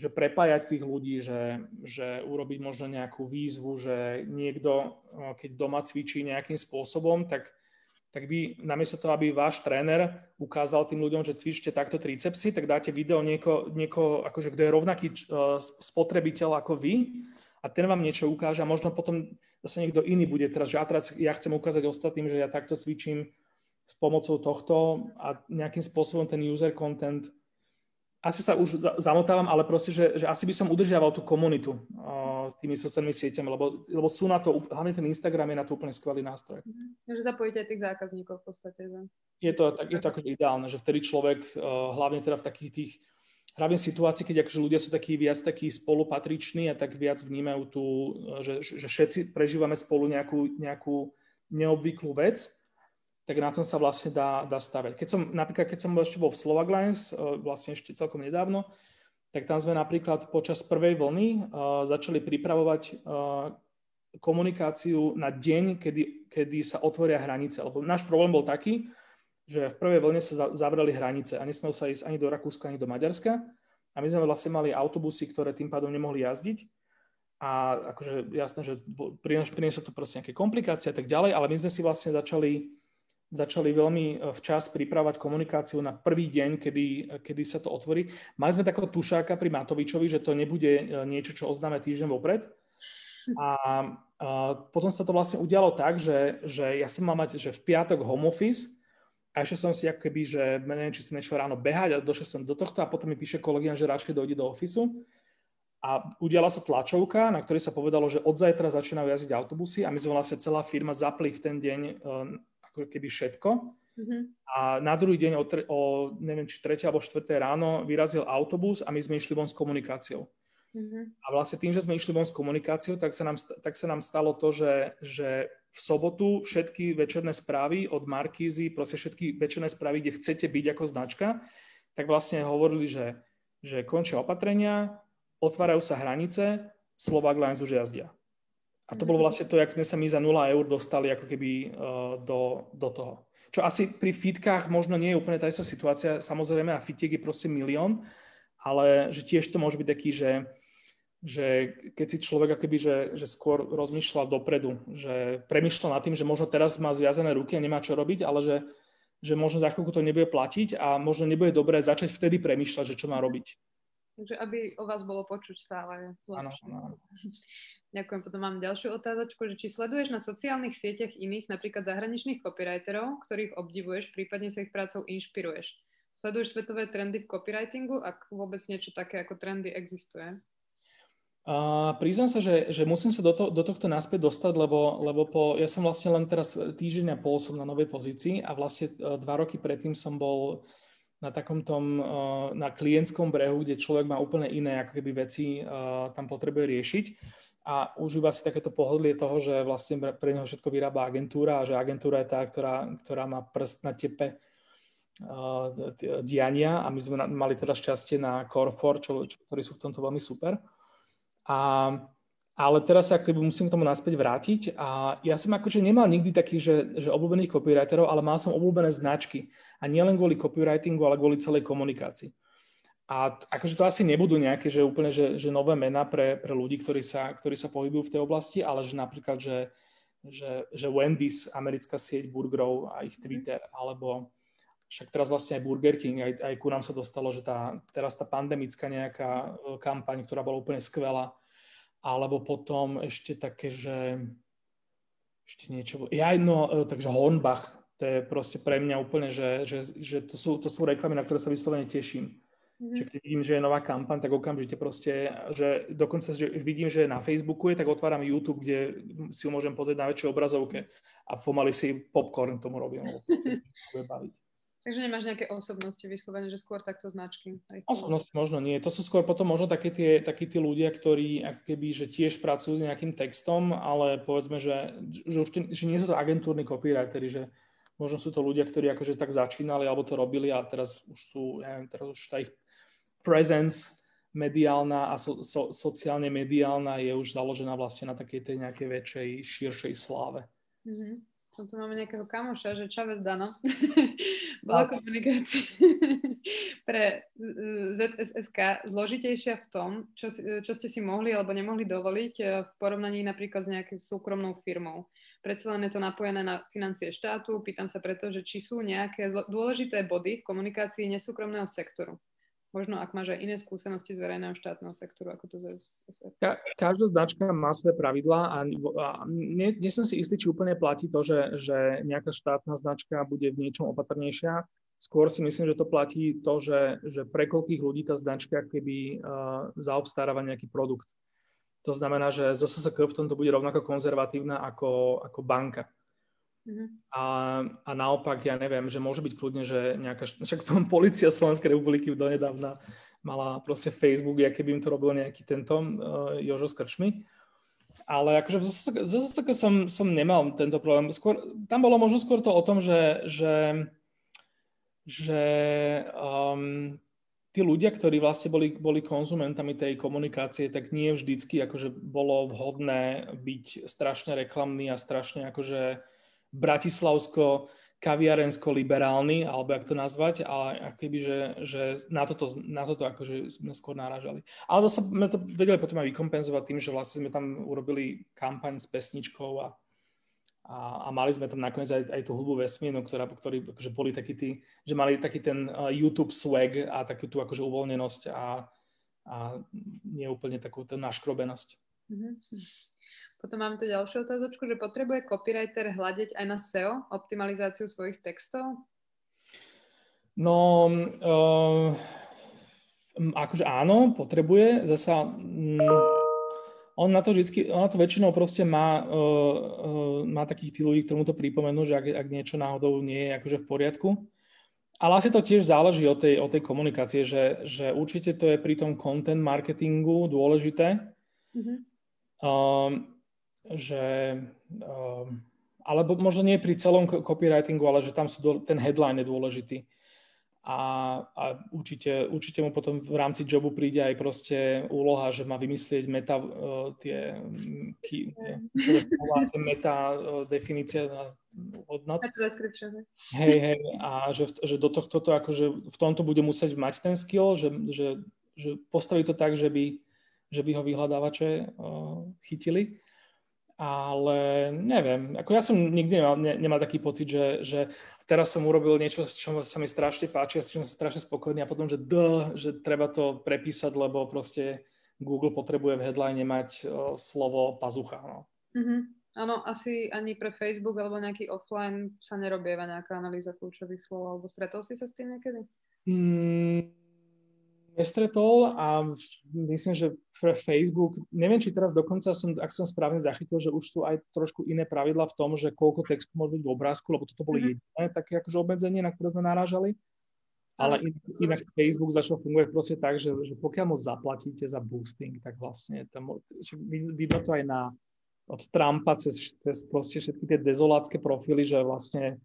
že prepájať tých ľudí, že, že urobiť možno nejakú výzvu, že niekto, keď doma cvičí nejakým spôsobom, tak, tak vy namiesto toho, aby váš tréner ukázal tým ľuďom, že cvičte takto tricepsy, tak dáte video nieko, nieko akože, kto je rovnaký spotrebiteľ ako vy a ten vám niečo ukáže a možno potom zase niekto iný bude teraz, že ja teraz ja chcem ukázať ostatným, že ja takto cvičím s pomocou tohto a nejakým spôsobom ten user content asi sa už zamotávam, ale proste, že, že asi by som udržiaval tú komunitu uh, tými sociálnymi sieťami, lebo, lebo sú na to, hlavne ten Instagram je na to úplne skvelý nástroj. Mm-hmm. Že zapojíte aj tých zákazníkov v podstate. Že? Je to, tak, je to akože ideálne, že vtedy človek, uh, hlavne teda v takých tých hlavne situácii, keď akože ľudia sú takí viac takí spolupatriční a tak viac vnímajú tú, že, že všetci prežívame spolu nejakú, nejakú neobvyklú vec, tak na tom sa vlastne dá, dá stavať. Keď som, napríklad, keď som ešte bol v Slovak Lines, e, vlastne ešte celkom nedávno, tak tam sme napríklad počas prvej vlny uh, začali pripravovať uh, komunikáciu na deň, kedy, kedy sa otvoria hranice. Lebo náš problém bol taký, že v prvej vlne sa zavreli hranice a nesmel sa ísť ani do Rakúska, ani do Maďarska. A my sme vlastne mali autobusy, ktoré tým pádom nemohli jazdiť. A akože jasné, že prinieslo to proste nejaké komplikácie a tak ďalej, ale my sme si vlastne začali začali veľmi e, včas pripravať komunikáciu na prvý deň, kedy, kedy sa to otvorí. Mali sme takého tušáka pri Matovičovi, že to nebude e, niečo, čo oznáme týždeň vopred. A, a potom sa to vlastne udialo tak, že, že ja som mal mať, že v piatok home office a ešte som si ako keby, že neviem, či som nešiel ráno behať a došiel som do tohto a potom mi píše kolegyňa, že radšej dojde do ofisu. A udiala sa tlačovka, na ktorej sa povedalo, že od zajtra začínajú jazdiť autobusy a my sme vlastne celá firma zapli v ten deň e, keby všetko. Mm-hmm. A na druhý deň o, tre, o neviem, či 3. alebo 4. ráno vyrazil autobus a my sme išli von s komunikáciou. Mm-hmm. A vlastne tým, že sme išli von s komunikáciou, tak sa nám, tak sa nám stalo to, že, že v sobotu všetky večerné správy od Markízy, proste všetky večerné správy, kde chcete byť ako značka, tak vlastne hovorili, že, že končia opatrenia, otvárajú sa hranice, Slovak Lines už jazdia. A to bolo vlastne to, jak sme sa my za 0 eur dostali ako keby uh, do, do toho. Čo asi pri fitkách možno nie je úplne tá istá situácia. Samozrejme, a fitiek je proste milión, ale že tiež to môže byť taký, že, že keď si človek akoby, že, že skôr rozmýšľa dopredu, že premýšľa nad tým, že možno teraz má zviazané ruky a nemá čo robiť, ale že, že možno za chvíľku to nebude platiť a možno nebude dobré začať vtedy premýšľať, že čo má robiť. Takže aby o vás bolo počuť stále. Áno, áno. Ďakujem. Potom mám ďalšiu otázočku, že či sleduješ na sociálnych sieťach iných, napríklad zahraničných copywriterov, ktorých obdivuješ, prípadne sa ich prácou inšpiruješ. Sleduješ svetové trendy v copywritingu, ak vôbec niečo také ako trendy existuje? A priznám sa, že, že musím sa do, to, do tohto naspäť dostať, lebo, lebo po, ja som vlastne len teraz týždeň a pol som na novej pozícii a vlastne e, dva roky predtým som bol na takom tom, e, na klientskom brehu, kde človek má úplne iné ako keby veci e, tam potrebuje riešiť a užíva si takéto pohodlie toho, že vlastne pre neho všetko vyrába agentúra a že agentúra je tá, ktorá, ktorá má prst na tepe uh, diania a my sme mali teda šťastie na Core4, čo, čo, ktorí sú v tomto veľmi super. A, ale teraz sa akoby musím k tomu naspäť vrátiť a ja som akože nemal nikdy takých, že, že obľúbených copywriterov, ale mal som obľúbené značky. A nielen kvôli copywritingu, ale kvôli celej komunikácii. A akože to asi nebudú nejaké, že úplne, že, že nové mená pre, pre ľudí, ktorí sa, ktorí sa pohybujú v tej oblasti, ale že napríklad, že, že, že Wendy's, americká sieť burgerov a ich. Twitter, alebo však teraz vlastne aj Burger King, aj, aj ku nám sa dostalo, že tá, teraz tá pandemická nejaká e, kampaň, ktorá bola úplne skvelá, alebo potom ešte také, že ešte niečo, ja no, e, takže Hornbach, to je proste pre mňa úplne, že, že, že to, sú, to sú reklamy, na ktoré sa vyslovene teším. Mm-hmm. Čiže keď vidím, že je nová kampaň, tak okamžite proste, že dokonca, že vidím, že na Facebooku je, tak otváram YouTube, kde si ho môžem pozrieť na väčšej obrazovke a pomaly si popcorn tomu robím, lebo bude baviť. Takže nemáš nejaké osobnosti vyslovene, že skôr takto značky? Osobnosti možno nie. To sú skôr potom možno také tie, takí tí ľudia, ktorí ako keby, že tiež pracujú s nejakým textom, ale povedzme, že, že už tí, že nie sú to agentúrni copywriteri, že možno sú to ľudia, ktorí akože tak začínali alebo to robili a teraz už sú, ja neviem, teraz už tá ich presence mediálna a so, so, sociálne mediálna je už založená vlastne na takej tej nejakej väčšej, širšej sláve. Mm-hmm. Tu máme nejakého kamoša, že Čavez Dano. bola komunikácia pre ZSSK zložitejšia v tom, čo, čo ste si mohli alebo nemohli dovoliť eh, v porovnaní napríklad s nejakou súkromnou firmou. Predsa len je to napojené na financie štátu. Pýtam sa preto, že či sú nejaké dôležité body v komunikácii nesúkromného sektoru. Možno ak máš aj iné skúsenosti z verejného štátneho sektoru, ako to ZSF. Ka- každá značka má svoje pravidlá a, a nie, nie som si istý, či úplne platí to, že, že nejaká štátna značka bude v niečom opatrnejšia. Skôr si myslím, že to platí to, že, že pre koľkých ľudí tá značka keby uh, zaobstaráva nejaký produkt. To znamená, že ZSSK v tomto bude rovnako konzervatívna ako, ako banka. Mm-hmm. A, a naopak, ja neviem, že môže byť kľudne, že nejaká, však policia Slovenskej republiky donedávna mala proste Facebook, aké by im to robil nejaký tento uh, Jožo s krčmi. Ale akože zase som, som nemal tento problém. Skôr, tam bolo možno skôr to o tom, že, že, že um, tí ľudia, ktorí vlastne boli, boli konzumentami tej komunikácie, tak nie vždycky akože bolo vhodné byť strašne reklamný a strašne akože bratislavsko kaviarensko liberálny, alebo jak to nazvať, ale akoby, že, že na, toto, na toto akože sme skôr náražali. Ale to sme to vedeli potom aj vykompenzovať tým, že vlastne sme tam urobili kampaň s pesničkou a, a, a mali sme tam nakoniec aj, aj tú hudbu vesmínu, ktorá, ktorí akože boli takí tí, že mali taký ten YouTube swag a takú tú akože uvoľnenosť a, a nie úplne takú tú naškrobenosť. Mm-hmm. Potom mám tu ďalšiu otázočku, že potrebuje copywriter hľadiť aj na SEO, optimalizáciu svojich textov? No, uh, akože áno, potrebuje. Zasa um, on na to vždycky, on na to väčšinou proste má, uh, uh, má takých tých ľudí, ktorí mu to pripomenú, že ak, ak niečo náhodou nie je akože v poriadku. Ale asi to tiež záleží od tej, od tej komunikácie, že, že určite to je pri tom content marketingu dôležité. Mm-hmm. Um, že um, alebo možno nie pri celom copywritingu, ale že tam sú do, ten headline je dôležitý. A, a určite, určite mu potom v rámci jobu príde aj proste úloha, že má vymyslieť meta uh, tie, key, tie, tie meta uh, definície hodnot. Hej, hej, a že, že do tohto to akože v tomto bude musieť mať ten skill, že, že, že postaví to tak, že by, že by ho vyhľadávače uh, chytili ale neviem, ako ja som nikdy nemal, ne, nemal taký pocit, že, že teraz som urobil niečo, čo sa mi strašne páči a s čím som strašne spokojný a potom, že d, že treba to prepísať, lebo proste Google potrebuje v headline mať o, slovo pazucha. No. Mm-hmm. Áno, asi ani pre Facebook alebo nejaký offline sa nerobieva nejaká analýza kľúčových slov, alebo stretol si sa s tým niekedy? Mm, nestretol a myslím, že pre Facebook, neviem, či teraz dokonca som, ak som správne zachytil, že už sú aj trošku iné pravidla v tom, že koľko textu môže byť v obrázku, lebo toto bolo mm-hmm. jediné také akože obmedzenie, na ktoré sme narážali. Ale inak, inak Facebook začal fungovať proste tak, že, že pokiaľ mu zaplatíte za boosting, tak vlastne tam, vidno to aj na od Trumpa cez, cez proste všetky tie dezolátske profily, že vlastne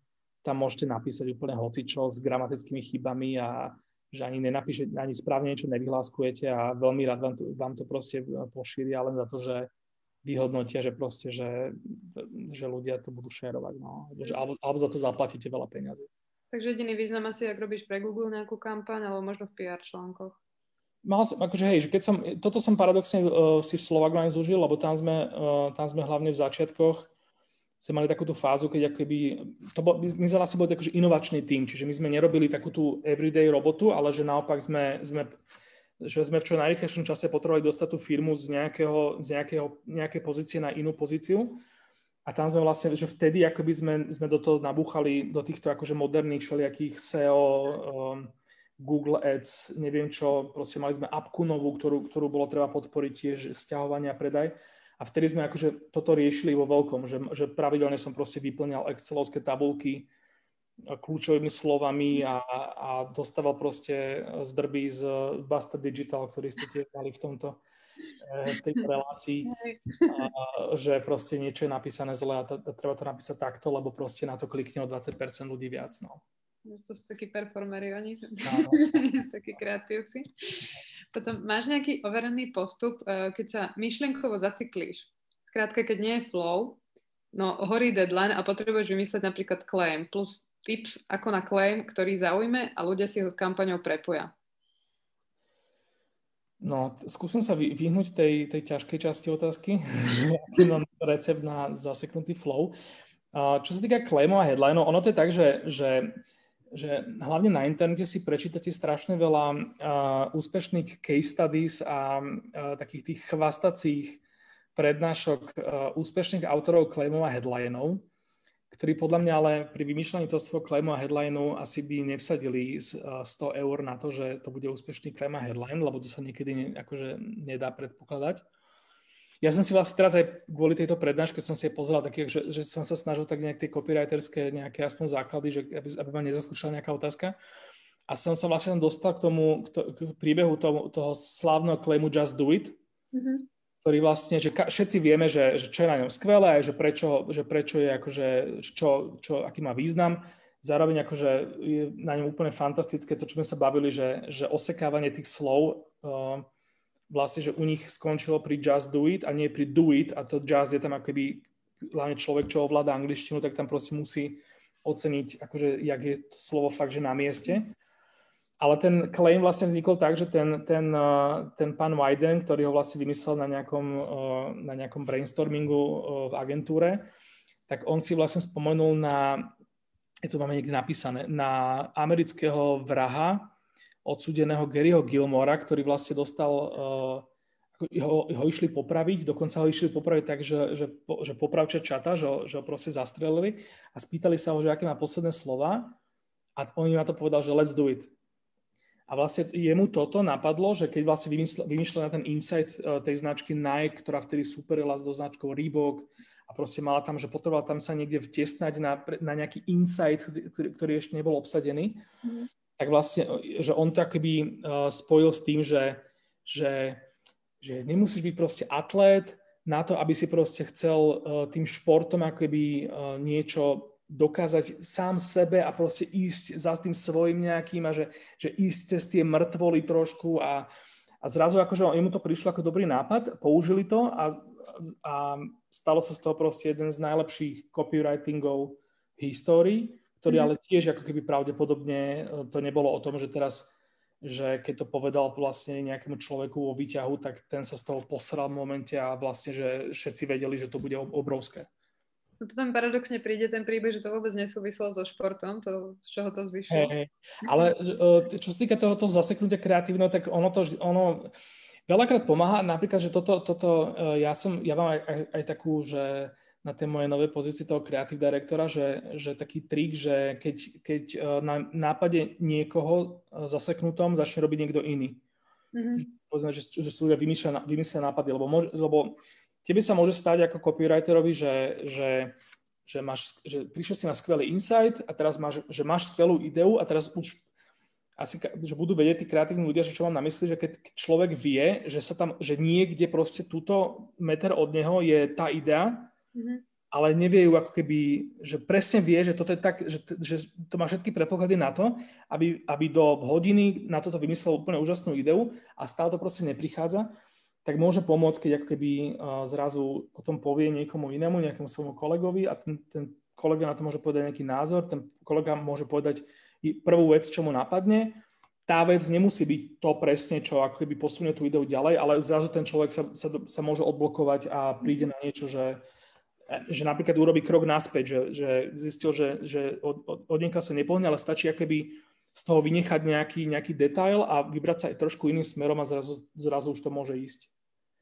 tam môžete napísať úplne hocičo s gramatickými chybami a že ani nenapíše, ani správne niečo nevyhláskujete a veľmi rád vám to, vám to proste pošíria len za to, že vyhodnotia, že proste, že, že ľudia to budú šerovať, no. alebo, alebo za to zaplatíte veľa peňazí. Takže jediný význam asi, ak robíš pre Google nejakú kampaň, alebo možno v PR článkoch. Mal som, akože hej, že keď som, toto som paradoxne uh, si v Slovakline zúžil, lebo tam sme, uh, tam sme hlavne v začiatkoch sme mali takúto fázu, keď akoby, to bol, my, sme vlastne boli taký inovačný tým, čiže my sme nerobili takú tú everyday robotu, ale že naopak sme, sme že sme v čo najrychlejšom čase potrebovali dostať tú firmu z, nejakého, z nejakého, nejakej pozície na inú pozíciu. A tam sme vlastne, že vtedy akoby sme, sme do toho nabúchali, do týchto akože moderných všelijakých SEO, um, Google Ads, neviem čo, proste mali sme appku novú, ktorú, ktorú bolo treba podporiť tiež stiahovanie a predaj. A vtedy sme akože toto riešili vo veľkom, že, že pravidelne som proste vyplňal excelovské tabulky kľúčovými slovami a, a dostával proste zdrby z Basta Digital, ktorý ste tiež mali v tomto eh, v tejto relácii, a, že proste niečo je napísané zle a t- treba to napísať takto, lebo proste na to klikne o 20% ľudí viac. No. To sú takí performery oni, sú takí kreatívci. Potom máš nejaký overený postup, eh, keď sa myšlienkovo zaciklíš. Skrátka, keď nie je flow, no horí deadline a potrebuješ vymysleť napríklad claim plus tips ako na claim, ktorý zaujme a ľudia si ho s kampaňou prepoja? No, skúsim sa vyhnúť tej, tej ťažkej časti otázky. Aký mám recept na zaseknutý flow. Čo sa týka claimov a headlineov, ono to je tak, že, že, že hlavne na internete si prečítate strašne veľa uh, úspešných case studies a uh, takých tých chvastacích prednášok uh, úspešných autorov claimov a headlineov ktorí podľa mňa ale pri vymýšľaní toho svojho claimu a headlineu asi by nevsadili 100 eur na to, že to bude úspešný claim a headline, lebo to sa niekedy ne, akože nedá predpokladať. Ja som si vlastne teraz aj kvôli tejto prednáške som si pozeral také, že, že som sa snažil tak nejak tie copywriterské nejaké aspoň základy, že aby, aby ma nezaskúšala nejaká otázka. A som sa vlastne dostal k tomu, k, to, k príbehu toho, toho slávneho claimu Just Do It, mm-hmm ktorý vlastne, že ka- všetci vieme, že, že čo je na ňom skvelé, že prečo, že prečo je akože, čo, čo, aký má význam. Zároveň akože je na ňom úplne fantastické to, čo sme sa bavili, že, že osekávanie tých slov uh, vlastne, že u nich skončilo pri just do it a nie pri do it a to just je tam akoby hlavne človek, čo ovláda angličtinu, tak tam prosím musí oceniť, akože, jak je to slovo fakt, že na mieste. Ale ten claim vlastne vznikol tak, že ten, ten, eh, ten pán Wyden, ktorý ho vlastne vymyslel na nejakom, eh, na nejakom brainstormingu eh, v agentúre, tak on si vlastne spomenul na, je to máme niekde napísané, na amerického vraha, odsudeného Garyho Gilmora, ktorý vlastne dostal, ho, ho išli popraviť, dokonca ho išli popraviť tak, že, že, že popravčia čata, že ho, že ho proste zastrelili a spýtali sa ho, že aké má posledné slova a on im na to povedal, že let's do it a vlastne jemu toto napadlo, že keď vlastne vymýšľal na ten insight e, tej značky Nike, ktorá vtedy superila s značkou Reebok a proste mala tam, že potrebovala tam sa niekde vtesnať na, na nejaký insight, ktorý, ktorý ešte nebol obsadený, mm. Tak vlastne, že on to akoby uh, spojil s tým, že, že, že nemusíš byť proste atlét na to, aby si proste chcel uh, tým športom akoby uh, niečo dokázať sám sebe a proste ísť za tým svojim nejakým a že, že ísť cez tie mŕtvoly trošku a, a zrazu akože mu to prišlo ako dobrý nápad, použili to a, a stalo sa z toho proste jeden z najlepších copywritingov v histórii, ktorý mm-hmm. ale tiež ako keby pravdepodobne e, to nebolo o tom, že teraz že keď to povedal vlastne nejakému človeku vo výťahu, tak ten sa z toho posral v momente a vlastne, že všetci vedeli, že to bude obrovské. No to tam paradoxne príde ten príbeh, že to vôbec nesúvislo so športom, to, z čoho to vzýšlo. Hey, hey. Ale e, čo sa týka toho, toho zaseknutia kreatívneho, tak ono to, ono veľakrát pomáha. Napríklad, že toto, toto e, ja som, ja mám aj, aj, aj takú, že na tej mojej novej pozícii toho kreatív direktora, že, že taký trik, že keď, keď e, na nápade niekoho zaseknutom začne robiť niekto iný. Mm-hmm. Povedzme, že, že sú ľudia vymyslia, vymyslia nápady, lebo, môže, lebo tebe sa môže stať ako copywriterovi, že, že, že, máš, že prišiel si na skvelý insight a teraz máš, že máš skvelú ideu a teraz už asi, že budú vedieť tí kreatívni ľudia, že čo mám na mysli, že keď človek vie, že sa tam, že niekde proste túto meter od neho je tá idea, mm-hmm. ale nevie ju ako keby, že presne vie, že toto je tak, že, že to má všetky predpoklady na to, aby, aby do hodiny na toto vymyslel úplne úžasnú ideu a stále to proste neprichádza, tak môže pomôcť, keď ako keby zrazu o tom povie niekomu inému, nejakému svojmu kolegovi a ten, ten kolega na to môže povedať nejaký názor, ten kolega môže povedať prvú vec, čo mu napadne. Tá vec nemusí byť to presne, čo ako keby posunie tú ideu ďalej, ale zrazu ten človek sa, sa, sa môže odblokovať a príde na niečo, že, že napríklad urobí krok naspäť, že, že zistil, že, že od, od, od sa neplňa, ale stačí akoby z toho vynechať nejaký, nejaký detail a vybrať sa aj trošku iným smerom a zrazu, zrazu už to môže ísť.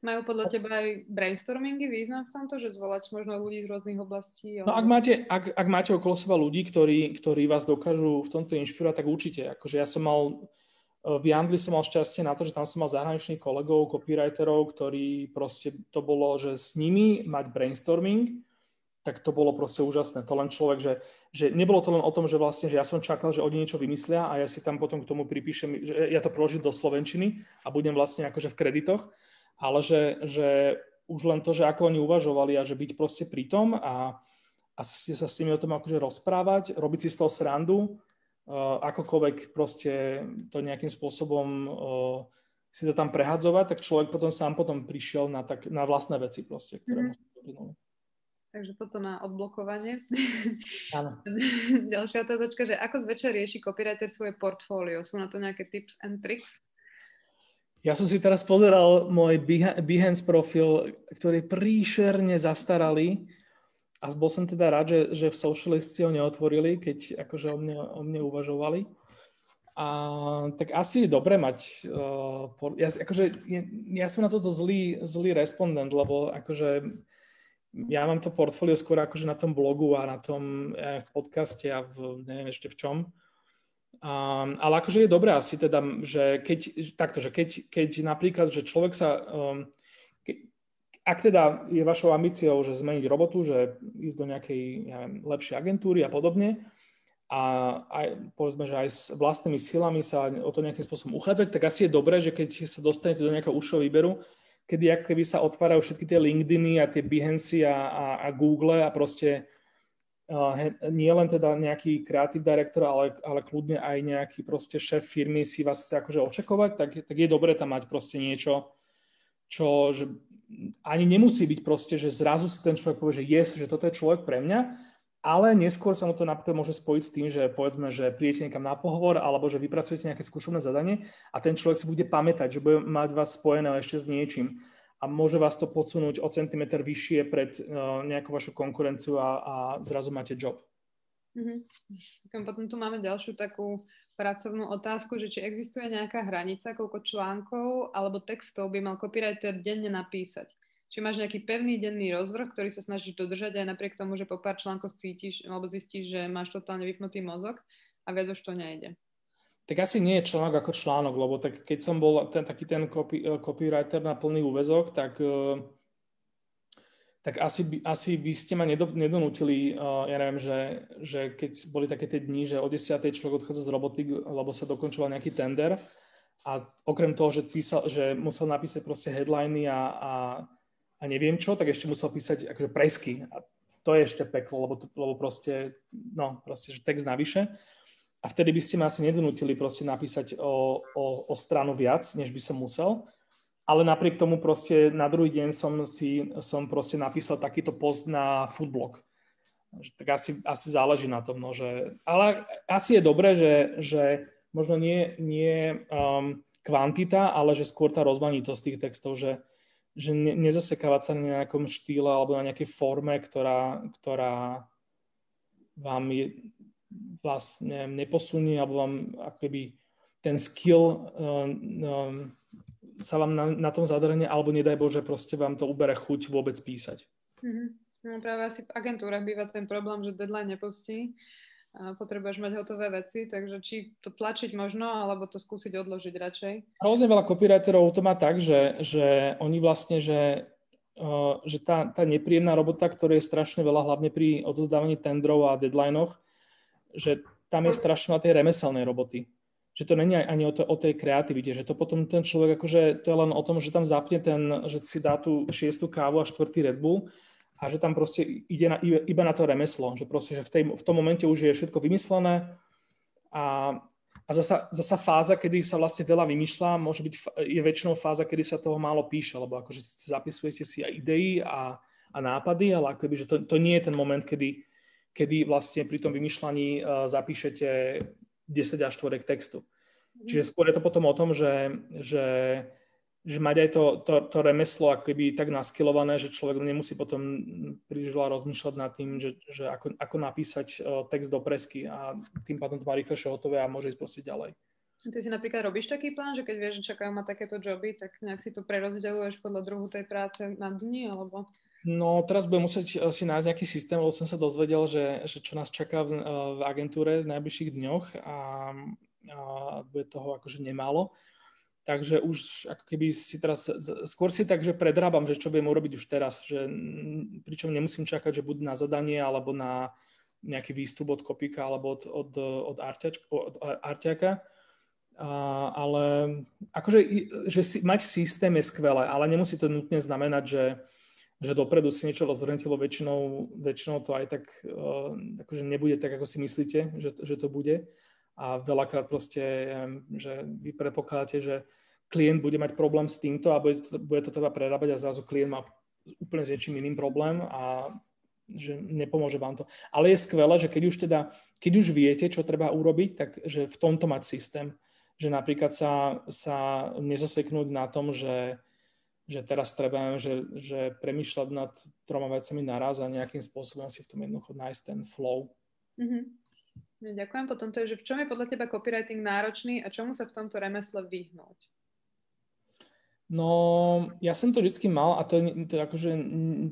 Majú podľa teba aj brainstormingy význam v tomto, že zvolať možno ľudí z rôznych oblastí? No ak máte, ak, ak máte okolo seba ľudí, ktorí, ktorí vás dokážu v tomto inšpirovať, tak určite. Akože ja som mal, v Jandli som mal šťastie na to, že tam som mal zahraničných kolegov, copywriterov, ktorí proste to bolo, že s nimi mať brainstorming, tak to bolo proste úžasné. To len človek, že, že nebolo to len o tom, že vlastne, že ja som čakal, že oni niečo vymyslia a ja si tam potom k tomu pripíšem, že ja to preložím do slovenčiny a budem vlastne akože v kreditoch, ale že, že už len to, že ako oni uvažovali a že byť proste pri tom a, a ste sa s nimi o tom akože rozprávať, robiť si z toho srandu, akokoľvek proste to nejakým spôsobom uh, si to tam prehadzovať, tak človek potom sám potom prišiel na, tak, na vlastné veci proste, ktoré mm-hmm. mu Takže toto na odblokovanie. Áno. Ďalšia otázočka, že ako zväčša rieši copywriter svoje portfólio? Sú na to nejaké tips and tricks? Ja som si teraz pozeral môj Behance profil, ktorý je príšerne zastaralý a bol som teda rád, že, že v Socialisti ho neotvorili, keď akože o mne, o mne uvažovali. A tak asi je dobre mať, uh, ja, akože, ja, ja som na toto zlý, zlý respondent, lebo akože ja mám to portfólio skôr akože na tom blogu a na tom ja, v podcaste a v, neviem ešte v čom. Um, ale akože je dobré asi teda, že keď, takto, že keď, keď napríklad, že človek sa, um, ak teda je vašou ambíciou, že zmeniť robotu, že ísť do nejakej ja neviem, lepšej agentúry a podobne, a aj, povedzme, že aj s vlastnými silami sa o to nejakým spôsobom uchádzať, tak asi je dobré, že keď sa dostanete do nejakého užšieho výberu, kedy ako keby sa otvárajú všetky tie LinkedIny a tie Behance a, a, a Google a proste uh, nie len teda nejaký kreatív direktor, ale, ale kľudne aj nejaký proste šéf firmy si vás chce akože očakovať, tak, tak je dobré tam mať proste niečo, čo že ani nemusí byť proste, že zrazu si ten človek povie, že yes, že toto je človek pre mňa, ale neskôr sa mu to napríklad môže spojiť s tým, že povedzme, že prídete niekam na pohovor alebo že vypracujete nejaké skúšobné zadanie a ten človek si bude pamätať, že bude mať vás spojené ešte s niečím a môže vás to podsunúť o centimetr vyššie pred uh, nejakú vašu konkurenciu a, a zrazu máte job. Mm-hmm. Potom tu máme ďalšiu takú pracovnú otázku, že či existuje nejaká hranica, koľko článkov alebo textov by mal copywriter denne napísať či máš nejaký pevný denný rozvrh, ktorý sa snažíš dodržať aj napriek tomu, že po pár článkoch cítiš alebo zistíš, že máš totálne vypnutý mozog a viac už to nejde. Tak asi nie je článok ako článok, lebo tak keď som bol ten, taký ten copy, eh, copywriter na plný úvezok, tak, eh, tak asi, by, asi by ste ma nedo, nedonútili, eh, ja neviem, že, že keď boli také tie dni, že o 10. človek odchádza z roboty, lebo sa dokončoval nejaký tender a okrem toho, že, písal, že musel napísať proste headliny a, a a neviem čo, tak ešte musel písať akože presky. A to je ešte peklo, lebo, to, lebo proste, no, proste, že text navyše. A vtedy by ste ma asi nedonútili proste napísať o, o, o stranu viac, než by som musel. Ale napriek tomu proste na druhý deň som si som proste napísal takýto post na foodblog. Tak asi, asi záleží na tom. No, že, ale asi je dobré, že, že možno nie, nie um, kvantita, ale že skôr tá rozmanitosť tých textov, že, že ne, nezasekávať sa na nejakom štýle alebo na nejakej forme, ktorá, ktorá vám je, vlastne neposunie alebo vám akoby ten skill um, um, sa vám na, na tom zadrne alebo nedaj Bože, proste vám to ubere chuť vôbec písať. Mm-hmm. No práve asi v agentúrach býva ten problém, že deadline nepustí potrebuješ mať hotové veci, takže či to tlačiť možno, alebo to skúsiť odložiť radšej. Hrozne veľa copywriterov to má tak, že, že oni vlastne, že, uh, že tá, tá nepríjemná robota, ktorá je strašne veľa, hlavne pri odozdávaní tendrov a deadlinoch, že tam je strašne veľa tej remeselnej roboty. Že to není ani o, to, o tej kreativite, že to potom ten človek, akože to je len o tom, že tam zapne ten, že si dá tú šiestu kávu a štvrtý Red Bull a že tam proste ide na, iba na to remeslo, že proste, že v, tej, v tom momente už je všetko vymyslené a, a zasa, zasa fáza, kedy sa vlastne veľa vymýšľa, môže byť, je väčšinou fáza, kedy sa toho málo píše, lebo akože zapisujete si aj idei a, a nápady, ale akoby, že to, to nie je ten moment, kedy, kedy vlastne pri tom vymýšľaní uh, zapíšete 10 až 4 textu. Čiže skôr je to potom o tom, že, že že mať aj to, to, to remeslo ako keby tak naskilované, že človek nemusí potom príliš veľa rozmýšľať nad tým, že, že ako, ako napísať uh, text do presky a tým pádom to má rýchlejšie hotové a môže ísť proste ďalej. Ty si napríklad robíš taký plán, že keď vieš, že čakajú ma takéto joby, tak nejak si to prerozdeľuješ podľa druhu tej práce na dni, alebo? No teraz budem musieť eh, si nájsť nejaký systém, lebo som sa dozvedel, že, že čo nás čaká v, eh, v agentúre v najbližších dňoch a, a bude toho akože nemálo. Takže už ako keby si teraz, skôr si tak, že predrábam, že čo budem urobiť už teraz, že pričom nemusím čakať, že buď na zadanie alebo na nejaký výstup od kopika alebo od, od, od, arťač, od arťaka. A, ale akože, že si, mať systém je skvelé, ale nemusí to nutne znamenať, že, že dopredu si niečo rozvrhnete, lebo väčšinou, väčšinou to aj tak uh, akože nebude tak, ako si myslíte, že, že to bude a veľakrát proste, že vy predpokladáte, že klient bude mať problém s týmto a bude to, bude to treba prerábať a zrazu klient má úplne s niečím iným problém a že nepomôže vám to. Ale je skvelé, že keď už teda, keď už viete, čo treba urobiť, tak že v tomto mať systém. Že napríklad sa, sa nezaseknúť na tom, že, že teraz treba, že, že premýšľať nad troma vecami naraz a nejakým spôsobom si v tom jednoducho nájsť ten flow. Mm-hmm. Ďakujem. Potom to je, že v čom je podľa teba copywriting náročný a čomu sa v tomto remesle vyhnúť? No, ja som to vždy mal a to, to akože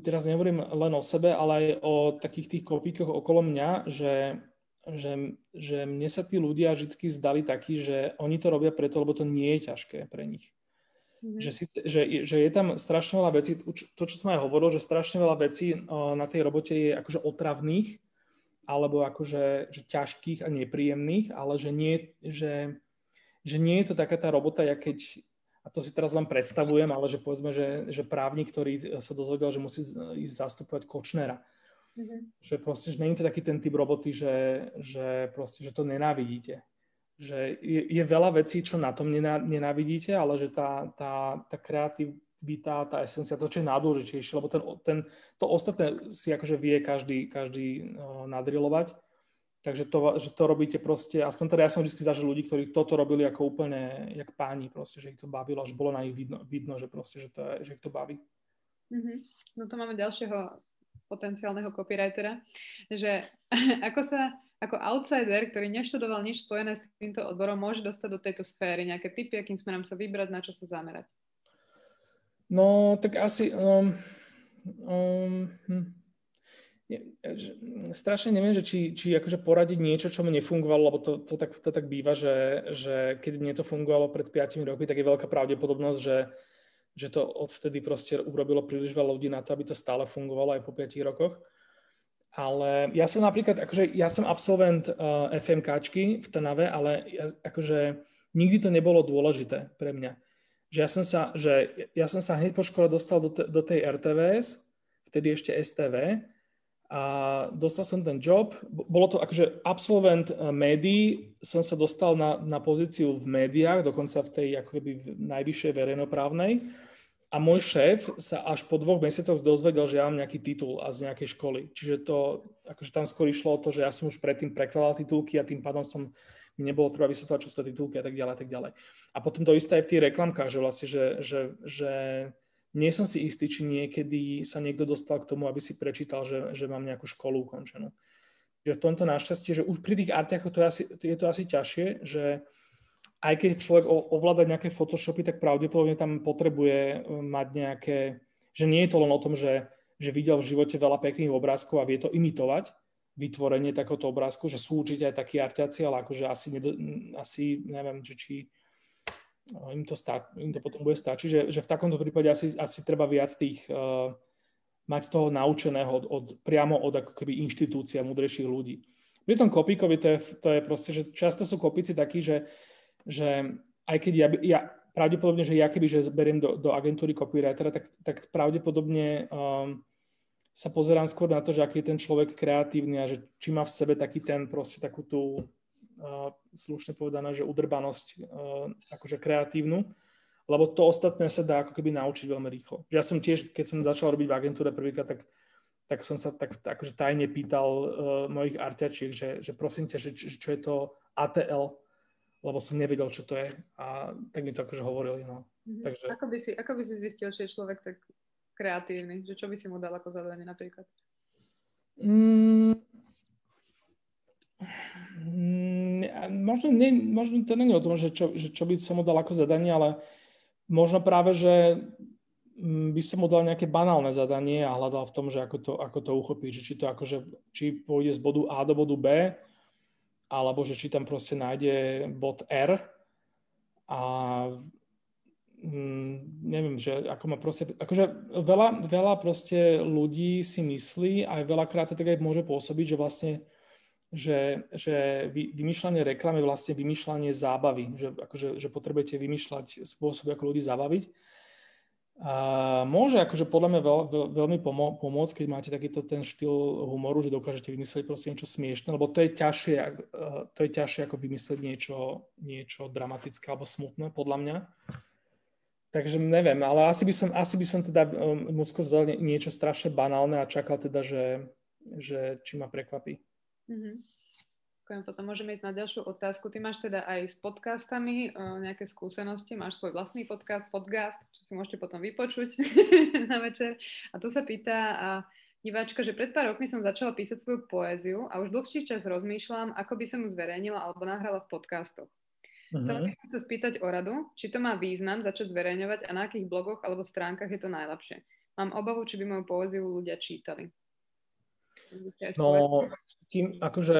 teraz nehovorím len o sebe, ale aj o takých tých kopíkoch okolo mňa, že, že, že mne sa tí ľudia vždy zdali takí, že oni to robia preto, lebo to nie je ťažké pre nich. Mm-hmm. Že, že, že je tam strašne veľa vecí, to čo som aj hovoril, že strašne veľa vecí na tej robote je akože otravných, alebo akože že ťažkých a nepríjemných, ale že nie, že, že nie je to taká tá robota, ja keď a to si teraz len predstavujem, ale že povedzme, že, že právnik, ktorý sa dozvedel, že musí ísť zastupovať Kočnera. Mm-hmm. Že proste, že nie je to taký ten typ roboty, že, že proste, že to nenávidíte. Že je, je veľa vecí, čo na tom nenávidíte, ale že tá, tá, tá kreativita, tá esencia, to, čo je najdôležitejšie, lebo ten, ten, to ostatné si akože vie každý, každý uh, nadrilovať Takže to, že to robíte proste, aspoň teda ja som vždy zažil ľudí, ktorí toto robili ako úplne, jak páni proste, že ich to bavilo, až bolo na nich vidno, vidno že proste, že, to je, že ich to baví. Mm-hmm. No to máme ďalšieho potenciálneho copywritera, že ako sa ako outsider, ktorý neštudoval nič spojené s týmto odborom, môže dostať do tejto sféry? Nejaké typy, akým smerom sa vybrať, na čo sa zamerať? No, tak asi... Um, um, hm strašne neviem, že či, či akože poradiť niečo, čo mi nefungovalo, lebo to, to, tak, to tak býva, že, že keď mne to fungovalo pred 5 rokmi, tak je veľká pravdepodobnosť, že, že to odvtedy proste urobilo príliš veľa ľudí na to, aby to stále fungovalo aj po 5 rokoch. Ale ja som napríklad, akože ja som absolvent uh, FMKčky v Trnave, ale ja, akože nikdy to nebolo dôležité pre mňa. Že ja som sa, že ja som sa hneď po škole dostal do, te, do tej RTVS, vtedy ešte STV, a dostal som ten job. Bolo to akože absolvent eh, médií, som sa dostal na, na pozíciu v médiách, dokonca v tej akoby najvyššej verejnoprávnej. A môj šéf sa až po dvoch mesiacoch dozvedel, že ja mám nejaký titul a z nejakej školy. Čiže to, akože tam skôr išlo o to, že ja som už predtým prekladal titulky a tým pádom som mi nebolo treba vysvetľovať, čo sú to titulky a tak ďalej a tak ďalej. A potom to isté aj v tých reklamkách, že vlastne, že, že, že nie som si istý, či niekedy sa niekto dostal k tomu, aby si prečítal, že, že mám nejakú školu ukončenú. Že v tomto našťastie, že už pri tých artiachoch to je, asi, je to asi ťažšie, že aj keď človek ovláda nejaké Photoshopy, tak pravdepodobne tam potrebuje e, mať nejaké, že nie je to len o tom, že, že videl v živote veľa pekných obrázkov a vie to imitovať, vytvorenie takéhoto obrázku, že sú určite aj takí artiaci, ale akože asi, nedo, asi neviem, že či im to, stá, im to potom bude stačiť, že, že v takomto prípade asi, asi treba viac tých, uh, mať toho naučeného od, od, priamo od ako keby inštitúcia múdrejších ľudí. Pri tom kopíkovi to je, to je proste, že často sú kopíci takí, že, že aj keď ja, ja pravdepodobne, že ja keby že beriem do, do agentúry copywritera, tak, tak pravdepodobne um, sa pozerám skôr na to, že aký je ten človek kreatívny a že či má v sebe taký ten proste takú tú slušne povedané, že udrbanosť akože kreatívnu, lebo to ostatné sa dá ako keby naučiť veľmi rýchlo. Ja som tiež, keď som začal robiť v agentúre prvýkrát, tak, tak som sa tak, tak akože tajne pýtal uh, mojich arťačiek, že, že prosím ťa, že, čo je to ATL, lebo som nevedel, čo to je. A tak mi to akože hovorili. No. Mm-hmm. Takže... Ako, by si, ako by si zistil, či je človek tak kreatívny? Že čo by si mu dal ako zadanie napríklad? Mm, možno, nie, možno to není o tom, že čo, že čo by som mu dal ako zadanie, ale možno práve, že mm, by som mu dal nejaké banálne zadanie a hľadal v tom, že ako to, ako to uchopiť, že či to akože, či pôjde z bodu A do bodu B, alebo že či tam proste nájde bod R a mm, neviem, že ako ma proste, akože veľa, veľa proste ľudí si myslí, aj veľakrát to tak aj môže pôsobiť, že vlastne že, že vy, vymýšľanie reklamy je vlastne vymýšľanie zábavy, že, akože, že potrebujete vymýšľať spôsob, ako ľudí zabaviť. A môže akože podľa mňa veľ, veľ, veľmi pomo- pomôcť, keď máte takýto ten štýl humoru, že dokážete vymyslieť proste niečo smiešne, lebo to je ťažšie, to je ťažšie ako vymyslieť niečo, niečo dramatické alebo smutné, podľa mňa. Takže neviem, ale asi by som, asi by som teda um, skôr niečo strašne banálne a čakal teda, že, že či ma prekvapí. Mm-hmm. Potom môžeme ísť na ďalšiu otázku. Ty máš teda aj s podcastami nejaké skúsenosti, máš svoj vlastný podcast, podcast, čo si môžete potom vypočuť na večer. A tu sa pýta a diváčka, že pred pár rokmi som začala písať svoju poéziu a už dlhší čas rozmýšľam, ako by som ju zverejnila alebo nahrala v podcastoch. Uh-huh. Chcela by som sa spýtať o radu, či to má význam začať zverejňovať a na akých blogoch alebo stránkach je to najlepšie. Mám obavu, či by moju poéziu ľudia čítali. No, kým, akože,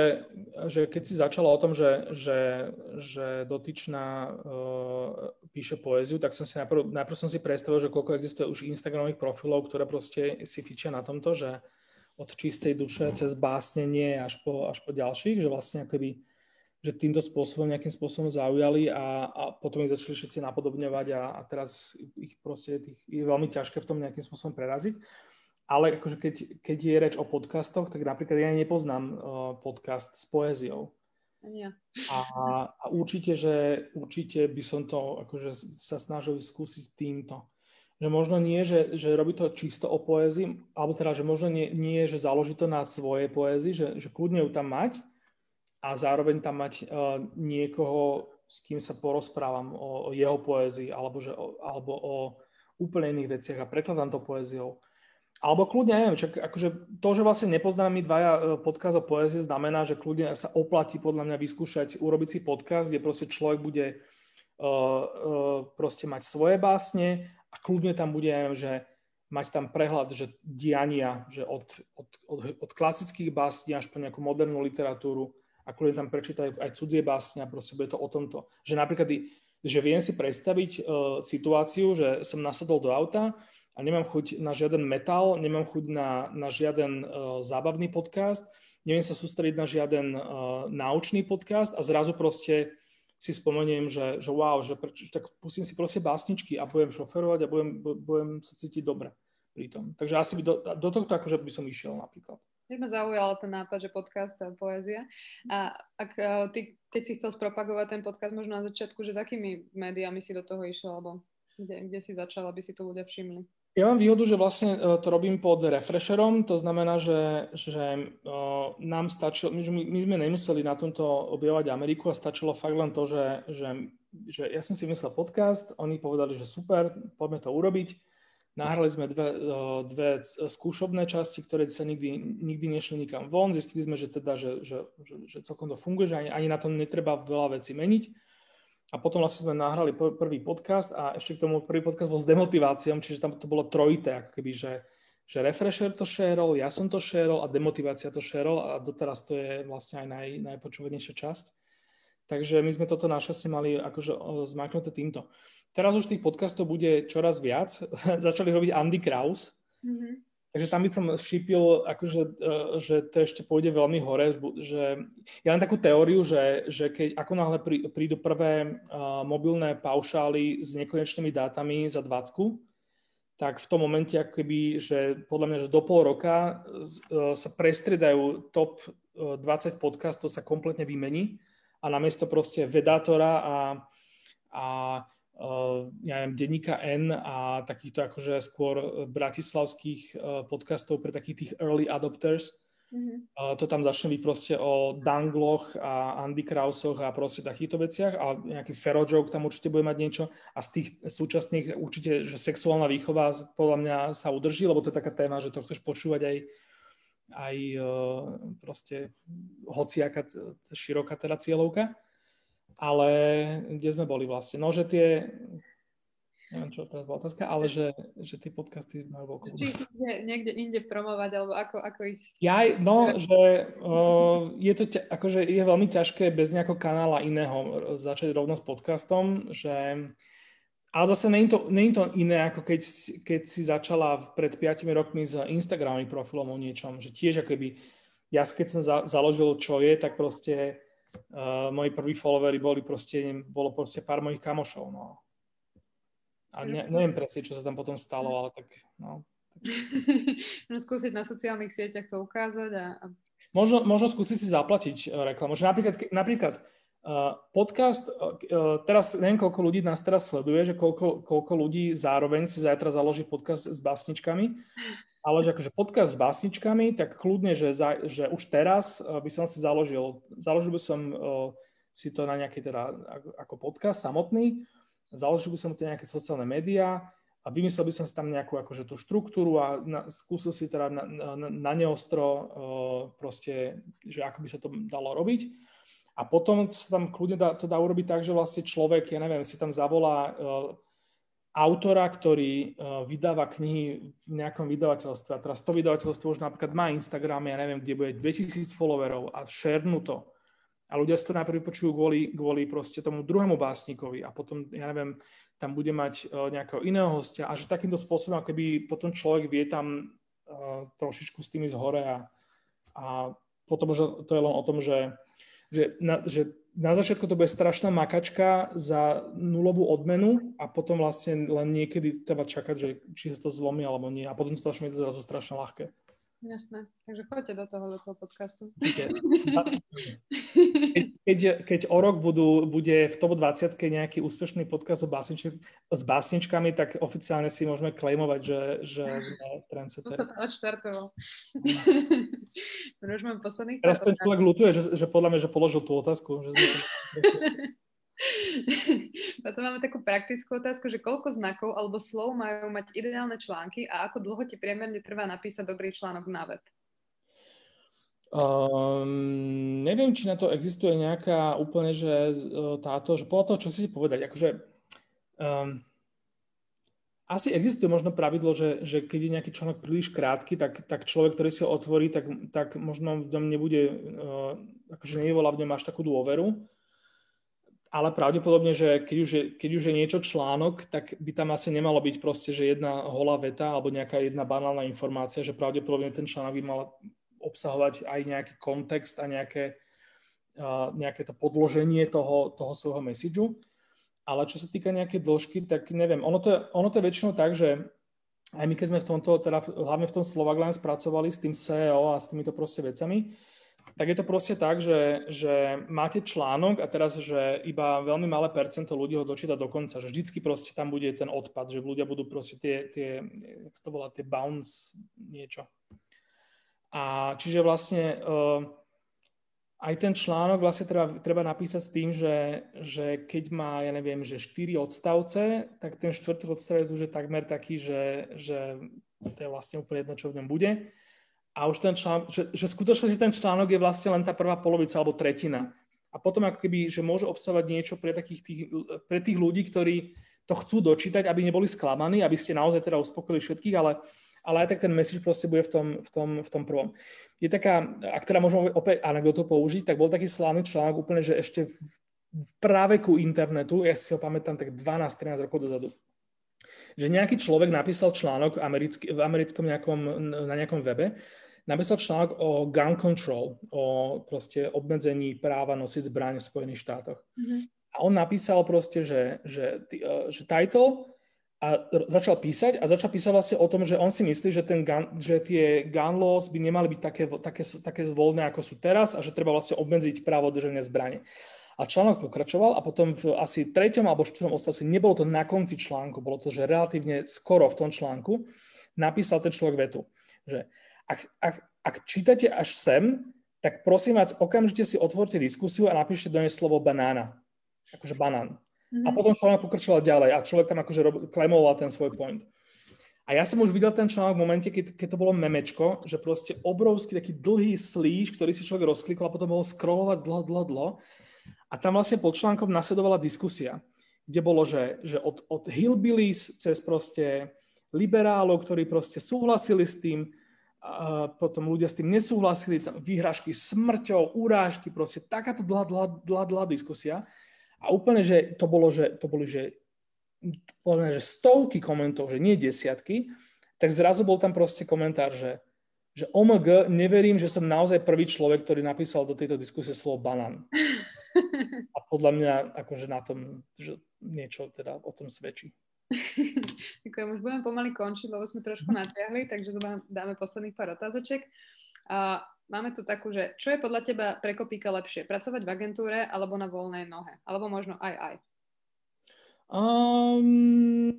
že keď si začala o tom, že, že, že dotyčná uh, píše poéziu, tak som si najprv, najprv som si predstavil, že koľko existuje už Instagramových profilov, ktoré proste si fičia na tomto, že od čistej duše cez básnenie až po, až po ďalších, že vlastne akoby, že týmto spôsobom, nejakým spôsobom zaujali a, a potom ich začali všetci napodobňovať a, a teraz ich proste tých, je veľmi ťažké v tom nejakým spôsobom preraziť ale akože keď, keď je reč o podcastoch, tak napríklad ja nepoznám uh, podcast s poéziou. Ja. A, a určite, že určite by som to akože sa snažil skúsiť týmto. Že možno nie, že, že robí to čisto o poézii, alebo teda, že možno nie, nie že založí to na svojej poézii, že, že kľudne ju tam mať a zároveň tam mať uh, niekoho, s kým sa porozprávam o, o jeho poézii, alebo, že, o, alebo o úplne iných veciach a prekladám to poéziou alebo kľudne, neviem, čak, akože to, že vlastne nepoznáme my dvaja e, podcast o poézii, znamená, že kľudne sa oplatí podľa mňa vyskúšať urobiť si podcast, kde proste človek bude uh, uh, proste mať svoje básne a kľudne tam bude, neviem, že mať tam prehľad, že diania, že od, od, od, od klasických básní až po nejakú modernú literatúru a kľudne tam prečítajú aj cudzie básne a proste bude to o tomto. Že napríklad, že viem si predstaviť uh, situáciu, že som nasadol do auta a nemám chuť na žiaden metal, nemám chuť na, na žiaden uh, zábavný podcast, neviem sa sústrediť na žiaden uh, naučný podcast a zrazu proste si spomeniem, že, že wow, že preč, tak pustím si proste básničky a budem šoferovať a budem, budem sa cítiť dobre pri tom. Takže asi by do, do tohto akože by som išiel napríklad. Mňa ma zaujal ten nápad, že podcast a poézia. A ak uh, ty, keď si chcel spropagovať ten podcast možno na začiatku, že s akými médiami si do toho išiel, alebo kde, kde si začal, aby si to ľudia všimli? Ja mám výhodu, že vlastne e, to robím pod refresherom, to znamená, že, že uh, nám stačilo, my, my sme nemuseli na tomto objavovať Ameriku a stačilo fakt len to, že, že, že ja som si myslel podcast, oni povedali, že super, poďme to urobiť. Nahrali sme dve, uh, dve skúšobné časti, ktoré sa nikdy, nikdy nešli nikam von. Zistili sme, že teda, že, že, že, že celkom to funguje, že ani, ani na to netreba veľa vecí meniť a potom vlastne sme nahrali prvý podcast a ešte k tomu prvý podcast bol s demotiváciou, čiže tam to bolo trojité, ako keby, že, že refresher to šerol, ja som to šerol a demotivácia to šerol a doteraz to je vlastne aj naj, najpočúvanejšia časť. Takže my sme toto našťastie mali akože zmaknuté týmto. Teraz už tých podcastov bude čoraz viac. Začali robiť Andy Kraus. Mm-hmm. Takže tam by som šípil, akože, e, že to ešte pôjde veľmi hore. Že ja len takú teóriu, že, že keď ako náhle prídu prvé uh, mobilné paušály s nekonečnými dátami za 20, tak v tom momente, ako keby, že podľa mňa, že do pol roka uh, sa prestriedajú top 20 podcastov, sa kompletne vymení a namiesto proste vedátora a, a ja neviem, denníka N a takýchto akože skôr eh, bratislavských uh, podcastov pre takých tých early adopters. Mm-hmm. To tam začne byť proste o Dangloch a Andy Krausoch a proste takýchto veciach a nejaký Ferojoke tam určite bude mať niečo a z tých súčasných určite, že sexuálna výchova podľa mňa sa udrží, lebo to je taká téma, že to chceš počúvať aj aj proste hociaká široká teda cieľovka ale kde sme boli vlastne? No, že tie, neviem, čo teraz bola otázka, ale že, že tie podcasty majú veľkú ich niekde inde promovať, alebo ako, ako ich... Ja, no, že uh, je to, akože je veľmi ťažké bez nejakého kanála iného začať rovno s podcastom, že ale zase je to, to iné, ako keď, keď si začala pred 5 rokmi s Instagramovým profilom o niečom, že tiež akoby, ja keď som za, založil čo je, tak proste uh, moji prví followery boli proste, bolo proste pár mojich kamošov, no. A ne, neviem presne, čo sa tam potom stalo, ale tak, no. Možno skúsiť na sociálnych sieťach to ukázať a... Možno, možno skúsiť si zaplatiť uh, reklamu. Že napríklad, napríklad uh, podcast, uh, teraz neviem, koľko ľudí nás teraz sleduje, že koľko, koľko ľudí zároveň si zajtra založí podcast s básničkami, ale že akože podcast s básničkami, tak kľudne, že, za, že už teraz uh, by som si založil, založil by som uh, si to na nejaký teda ako podcast samotný, založil by som to nejaké sociálne médiá a vymyslel by som si tam nejakú akože tú štruktúru a na, skúsil si teda na, na, na neostro uh, proste, že ako by sa to dalo robiť. A potom sa tam kľudne dá, to dá urobiť tak, že vlastne človek, ja neviem, si tam zavolá uh, autora, ktorý uh, vydáva knihy v nejakom vydavateľstve. A teraz to vydavateľstvo už napríklad má Instagram, ja neviem, kde bude 2000 followerov a šernú to. A ľudia si to najprv počujú kvôli, kvôli proste tomu druhému básnikovi a potom, ja neviem, tam bude mať uh, nejakého iného hostia a že takýmto spôsobom, ako keby potom človek vie tam uh, trošičku s tými z hore a, a potom, že to je len o tom, že, že, na, že na začiatku to bude strašná makačka za nulovú odmenu a potom vlastne len niekedy treba čakať, že či sa to zlomí alebo nie. A potom to začne zrazu strašne ľahké. Jasné. Takže choďte do toho, do toho podcastu. Keď, keď, keď o rok budú, bude v top 20 nejaký úspešný podcast o básnič, s básničkami, tak oficiálne si môžeme klejmovať, že, že sme trendsetteri. To odštartoval. Už mám posledných Teraz ten človek lutuje, že, že podľa mňa, že položil tú otázku. Že sme Potom máme takú praktickú otázku, že koľko znakov alebo slov majú mať ideálne články a ako dlho ti priemerne trvá napísať dobrý článok na web? Um, neviem, či na to existuje nejaká úplne, že táto, že podľa toho, čo chcete povedať, akože um, asi existuje možno pravidlo, že, že keď je nejaký článok príliš krátky, tak, tak človek, ktorý si ho otvorí, tak, tak možno v ňom nebude, uh, akože nevyvolá v ňom až takú dôveru ale pravdepodobne, že keď už, je, keď už je niečo článok, tak by tam asi nemalo byť proste, že jedna holá veta alebo nejaká jedna banálna informácia, že pravdepodobne ten článok by mal obsahovať aj nejaký kontext a nejaké, uh, nejaké to podloženie toho, toho svojho messageu. Ale čo sa týka nejakej dĺžky, tak neviem, ono to, je, ono to je väčšinou tak, že aj my keď sme v tomto, teda hlavne v tom Slovakline spracovali s tým SEO a s týmito proste vecami, tak je to proste tak, že, že máte článok a teraz, že iba veľmi malé percento ľudí ho dočíta do konca, že vždycky proste tam bude ten odpad, že ľudia budú proste tie, tie jak to volá, tie bounce niečo. A čiže vlastne uh, aj ten článok vlastne treba, treba napísať s tým, že, že keď má, ja neviem, že 4 odstavce, tak ten štvrtý odstavec už je takmer taký, že, že to je vlastne úplne jedno, čo v ňom bude a už ten článok, že, že skutočne ten článok je vlastne len tá prvá polovica alebo tretina. A potom ako keby, že môže obsahovať niečo pre, takých tých, pre tých ľudí, ktorí to chcú dočítať, aby neboli sklamaní, aby ste naozaj teda uspokojili všetkých, ale, ale aj tak ten message proste bude v tom, v tom, v tom prvom. Je taká, ak teda môžeme opäť anekdotu použiť, tak bol taký slávny článok úplne, že ešte v práveku internetu, ja si ho pamätám tak 12-13 rokov dozadu, že nejaký človek napísal článok americký, v americkom nejakom, na nejakom webe napísal článok o gun control, o proste obmedzení práva nosiť zbraň v Spojených štátoch. Mm-hmm. A on napísal proste, že, že, e, že title a začal písať a začal písať vlastne o tom, že on si myslí, že, ten gun, že tie gun laws by nemali byť také, také, také voľné, ako sú teraz a že treba vlastne obmedziť právo držania zbrane. A článok pokračoval a potom v asi treťom alebo štvrtom odstavci, nebolo to na konci článku, bolo to, že relatívne skoro v tom článku, napísal ten človek vetu, že ak, ak, ak čítate až sem, tak prosím vás, okamžite si otvorte diskusiu a napíšte do nej slovo banána. Akože banán. Mm-hmm. A mhm. potom článok pokračoval ďalej a človek tam akože rob, klemoval ten svoj point. A ja som už videl ten článok v momente, keď, keď to bolo memečko, že proste obrovský taký dlhý slíž, ktorý si človek rozklikol a potom mohol scrollovať dlho, dlho, dlho. A tam vlastne pod článkom nasledovala diskusia, kde bolo, že, že od, od hillbillies cez proste liberálov, ktorí proste súhlasili s tým, a potom ľudia s tým nesúhlasili, tam výhražky smrťou, urážky, proste takáto dlhá, dlhá, dlhá, dlhá diskusia. A úplne, že to bolo, že to boli, že, poviem, že stovky komentov, že nie desiatky, tak zrazu bol tam proste komentár, že, že OMG, neverím, že som naozaj prvý človek, ktorý napísal do tejto diskusie slovo banán. A podľa mňa akože na tom, že niečo teda o tom svedčí. Ďakujem, už budeme pomaly končiť, lebo sme trošku mhm. natiahli, takže dáme posledných pár otázoček. A máme tu takú, že čo je podľa teba pre kopíka lepšie? Pracovať v agentúre alebo na voľnej nohe? Alebo možno aj aj? Um,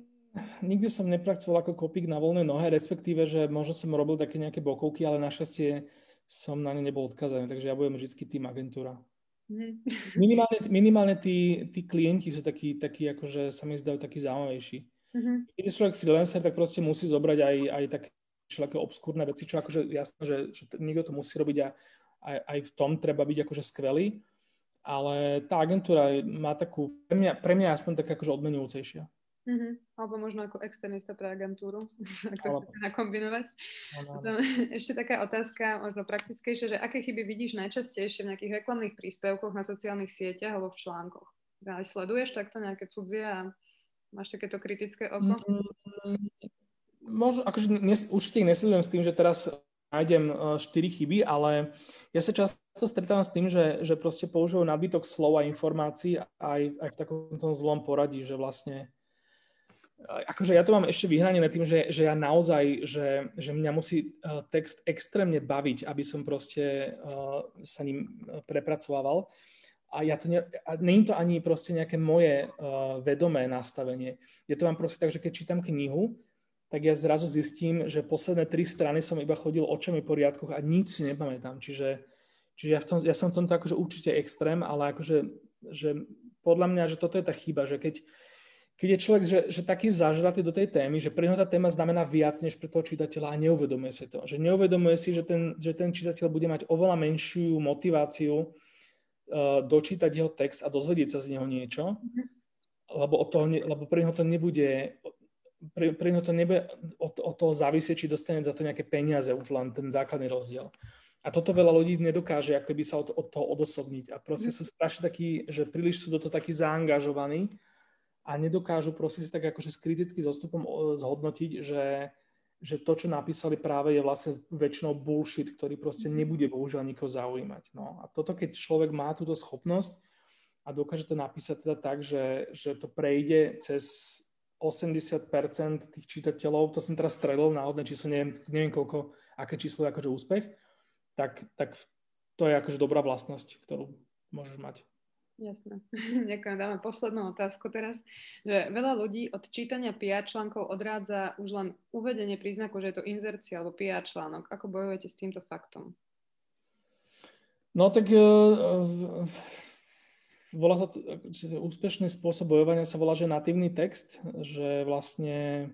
nikdy som nepracoval ako kopík na voľnej nohe, respektíve, že možno som robil také nejaké bokovky, ale našťastie som na ne nebol odkazaný, takže ja budem vždy tým agentúra. Mm. Minimálne, minimálne tí, tí klienti sú takí, takí, akože sa mi zdajú takí zaujímavejší. Mm-hmm. Keď je človek freelancer, tak proste musí zobrať aj, aj také všelijaké obskúrne veci, čo akože jasné, že, že niekto to musí robiť a aj, aj v tom treba byť akože skvelý, ale tá agentúra má takú, pre mňa, pre mňa aspoň tak akože odmenujúcejšia. Mm-hmm. Alebo možno ako externista pre agentúru, ak to chcete nakombinovať. Potom, ešte taká otázka, možno praktickejšia, že aké chyby vidíš najčastejšie v nejakých reklamných príspevkoch na sociálnych sieťach alebo v článkoch? Ale sleduješ takto nejaké cudzie a máš takéto kritické oko? Mm, možno, akože nes, určite ich nesledujem s tým, že teraz nájdem 4 e, chyby, ale ja sa často stretávam s tým, že, že proste používajú nadbytok slov a informácií aj, aj v takomto zlom poradí, že vlastne akože ja to mám ešte vyhranené tým, že, že ja naozaj, že, že mňa musí uh, text extrémne baviť, aby som proste uh, sa ním e, prepracovával. A ja to ne, a nie je to ani proste nejaké moje uh, vedomé nastavenie. Ja to mám proste tak, že keď čítam knihu, tak ja zrazu zistím, že posledné tri strany som iba chodil očami po riadkoch a nič si nepamätám. Čiže, čiže ja, v tom, ja som v tomto akože určite extrém, ale akože že podľa mňa, že toto je tá chyba, že keď, keď je človek že, že taký zažratý do tej témy, že pre neho tá téma znamená viac než pre toho čitateľa a neuvedomuje si to. Že neuvedomuje si, že ten, že ten čitateľ bude mať oveľa menšiu motiváciu uh, dočítať jeho text a dozvedieť sa z neho niečo, lebo, od toho ne, lebo pre neho to nebude pre, pre neho to nebude od, od toho závisieť, či dostane za to nejaké peniaze, už len ten základný rozdiel. A toto veľa ľudí nedokáže ako by sa od, od toho odosobniť. A proste sú strašne takí, že príliš sú do toho takí zaangažovaní, a nedokážu proste si tak akože s kritickým zostupom zhodnotiť, že, že to, čo napísali práve je vlastne väčšinou bullshit, ktorý proste mhm. nebude bohužiaľ nikoho zaujímať. No a toto, keď človek má túto schopnosť a dokáže to napísať teda tak, že, že to prejde cez 80% tých čitateľov, to som teraz strelil náhodné číslo, neviem, neviem koľko, aké číslo je akože úspech, tak, tak to je akože dobrá vlastnosť, ktorú môžeš mať. Jasné. Ďakujem. Dáme poslednú otázku teraz. Že veľa ľudí od čítania PR článkov odrádza už len uvedenie príznaku, že je to inzercia alebo PR článok. Ako bojujete s týmto faktom? No tak uh, volá sa to, úspešný spôsob bojovania sa volá, že natívny text, že vlastne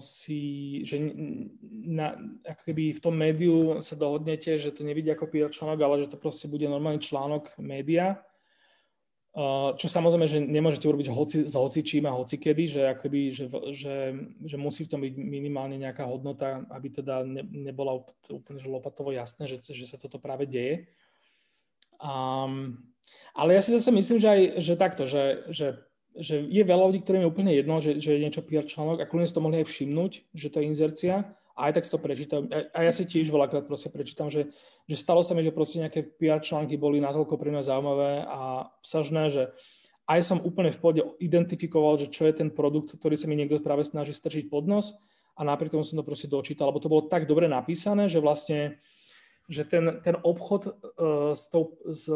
si, že na, ako keby v tom médiu sa dohodnete, že to nevidí ako PR článok, ale že to proste bude normálny článok média. Čo samozrejme, že nemôžete urobiť hoci, s hocičím a hocikedy, že, akoby, že, že, že musí v tom byť minimálne nejaká hodnota, aby teda ne, nebola úplne že lopatovo jasné, že, že sa toto práve deje. Um, ale ja si zase myslím, že aj že takto, že, že že je veľa ľudí, ktorým je úplne jedno, že, že je niečo PR článok a kľudne si to mohli aj všimnúť, že to je inzercia a aj tak si to prečítam. A ja si tiež veľakrát proste prečítam, že, že stalo sa mi, že proste nejaké PR články boli natoľko pre mňa zaujímavé a sažné, že aj som úplne v pôde identifikoval, že čo je ten produkt, ktorý sa mi niekto práve snaží strčiť pod nos a napriek tomu som to proste dočítal, lebo to bolo tak dobre napísané, že vlastne že ten, ten obchod uh, s tou, s,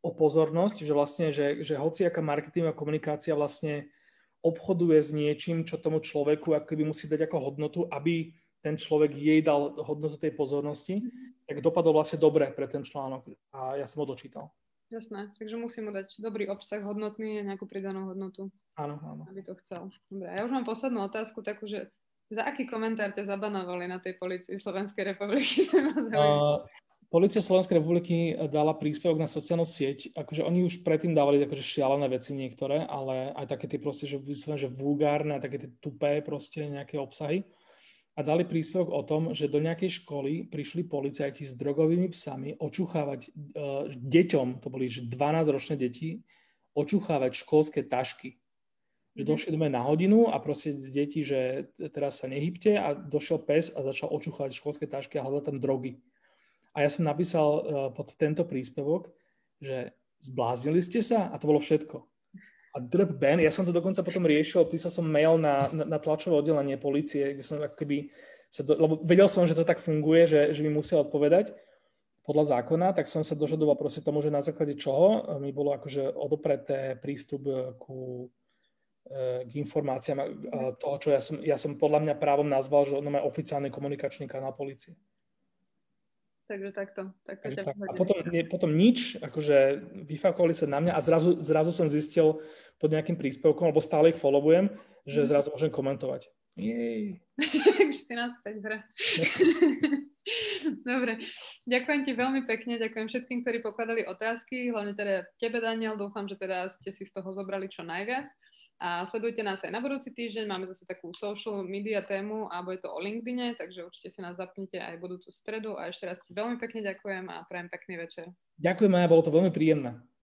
o pozornosť, že vlastne, že, že hociaká marketingová komunikácia vlastne obchoduje s niečím, čo tomu človeku ako keby musí dať ako hodnotu, aby ten človek jej dal hodnotu tej pozornosti, tak dopadol vlastne dobre pre ten článok a ja som ho dočítal. Jasné, takže musím mu dať dobrý obsah, hodnotný a nejakú pridanú hodnotu. Áno, áno. Aby to chcel. Dobre, ja už mám poslednú otázku, takú, že za aký komentár ťa zabanovali na tej policii Slovenskej republiky? Uh, Polícia Slovenskej republiky dala príspevok na sociálnu sieť, akože oni už predtým dávali akože šialené veci niektoré, ale aj také tie proste, že, že vulgárne také tie tupé proste nejaké obsahy. A dali príspevok o tom, že do nejakej školy prišli policajti s drogovými psami očuchávať uh, deťom, to boli 12-ročné deti, očuchávať školské tašky že mhm. došli dome na hodinu a proste z detí, že teraz sa nehybte a došiel pes a začal očúchať školské tašky a hľadať tam drogy. A ja som napísal uh, pod tento príspevok, že zbláznili ste sa a to bolo všetko. A drb Ben, ja som to dokonca potom riešil, písal som mail na, na, na tlačové oddelenie policie, kde som ako keby sa, do, lebo vedel som, že to tak funguje, že, že mi musia odpovedať podľa zákona, tak som sa dožadoval proste tomu, že na základe čoho mi bolo akože odopreté prístup ku k informáciám toho, čo ja som, ja som podľa mňa právom nazval, že ono má oficiálny komunikačný kanál policie. Takže takto. takto Takže tak. A potom, nie, potom nič, akože vyfakovali sa na mňa a zrazu, zrazu som zistil pod nejakým príspevkom, lebo stále ich followujem, že mhm. zrazu môžem komentovať. Jej. Už si naspäť hra. Dobre, ďakujem ti veľmi pekne, ďakujem všetkým, ktorí pokladali otázky, hlavne teda tebe, Daniel, dúfam, že teda ste si z toho zobrali čo najviac. A sledujte nás aj na budúci týždeň, máme zase takú social media tému a bude to o LinkedIne, takže určite si nás zapnite aj budúcu stredu a ešte raz ti veľmi pekne ďakujem a prajem pekný večer. Ďakujem, Maja, bolo to veľmi príjemné.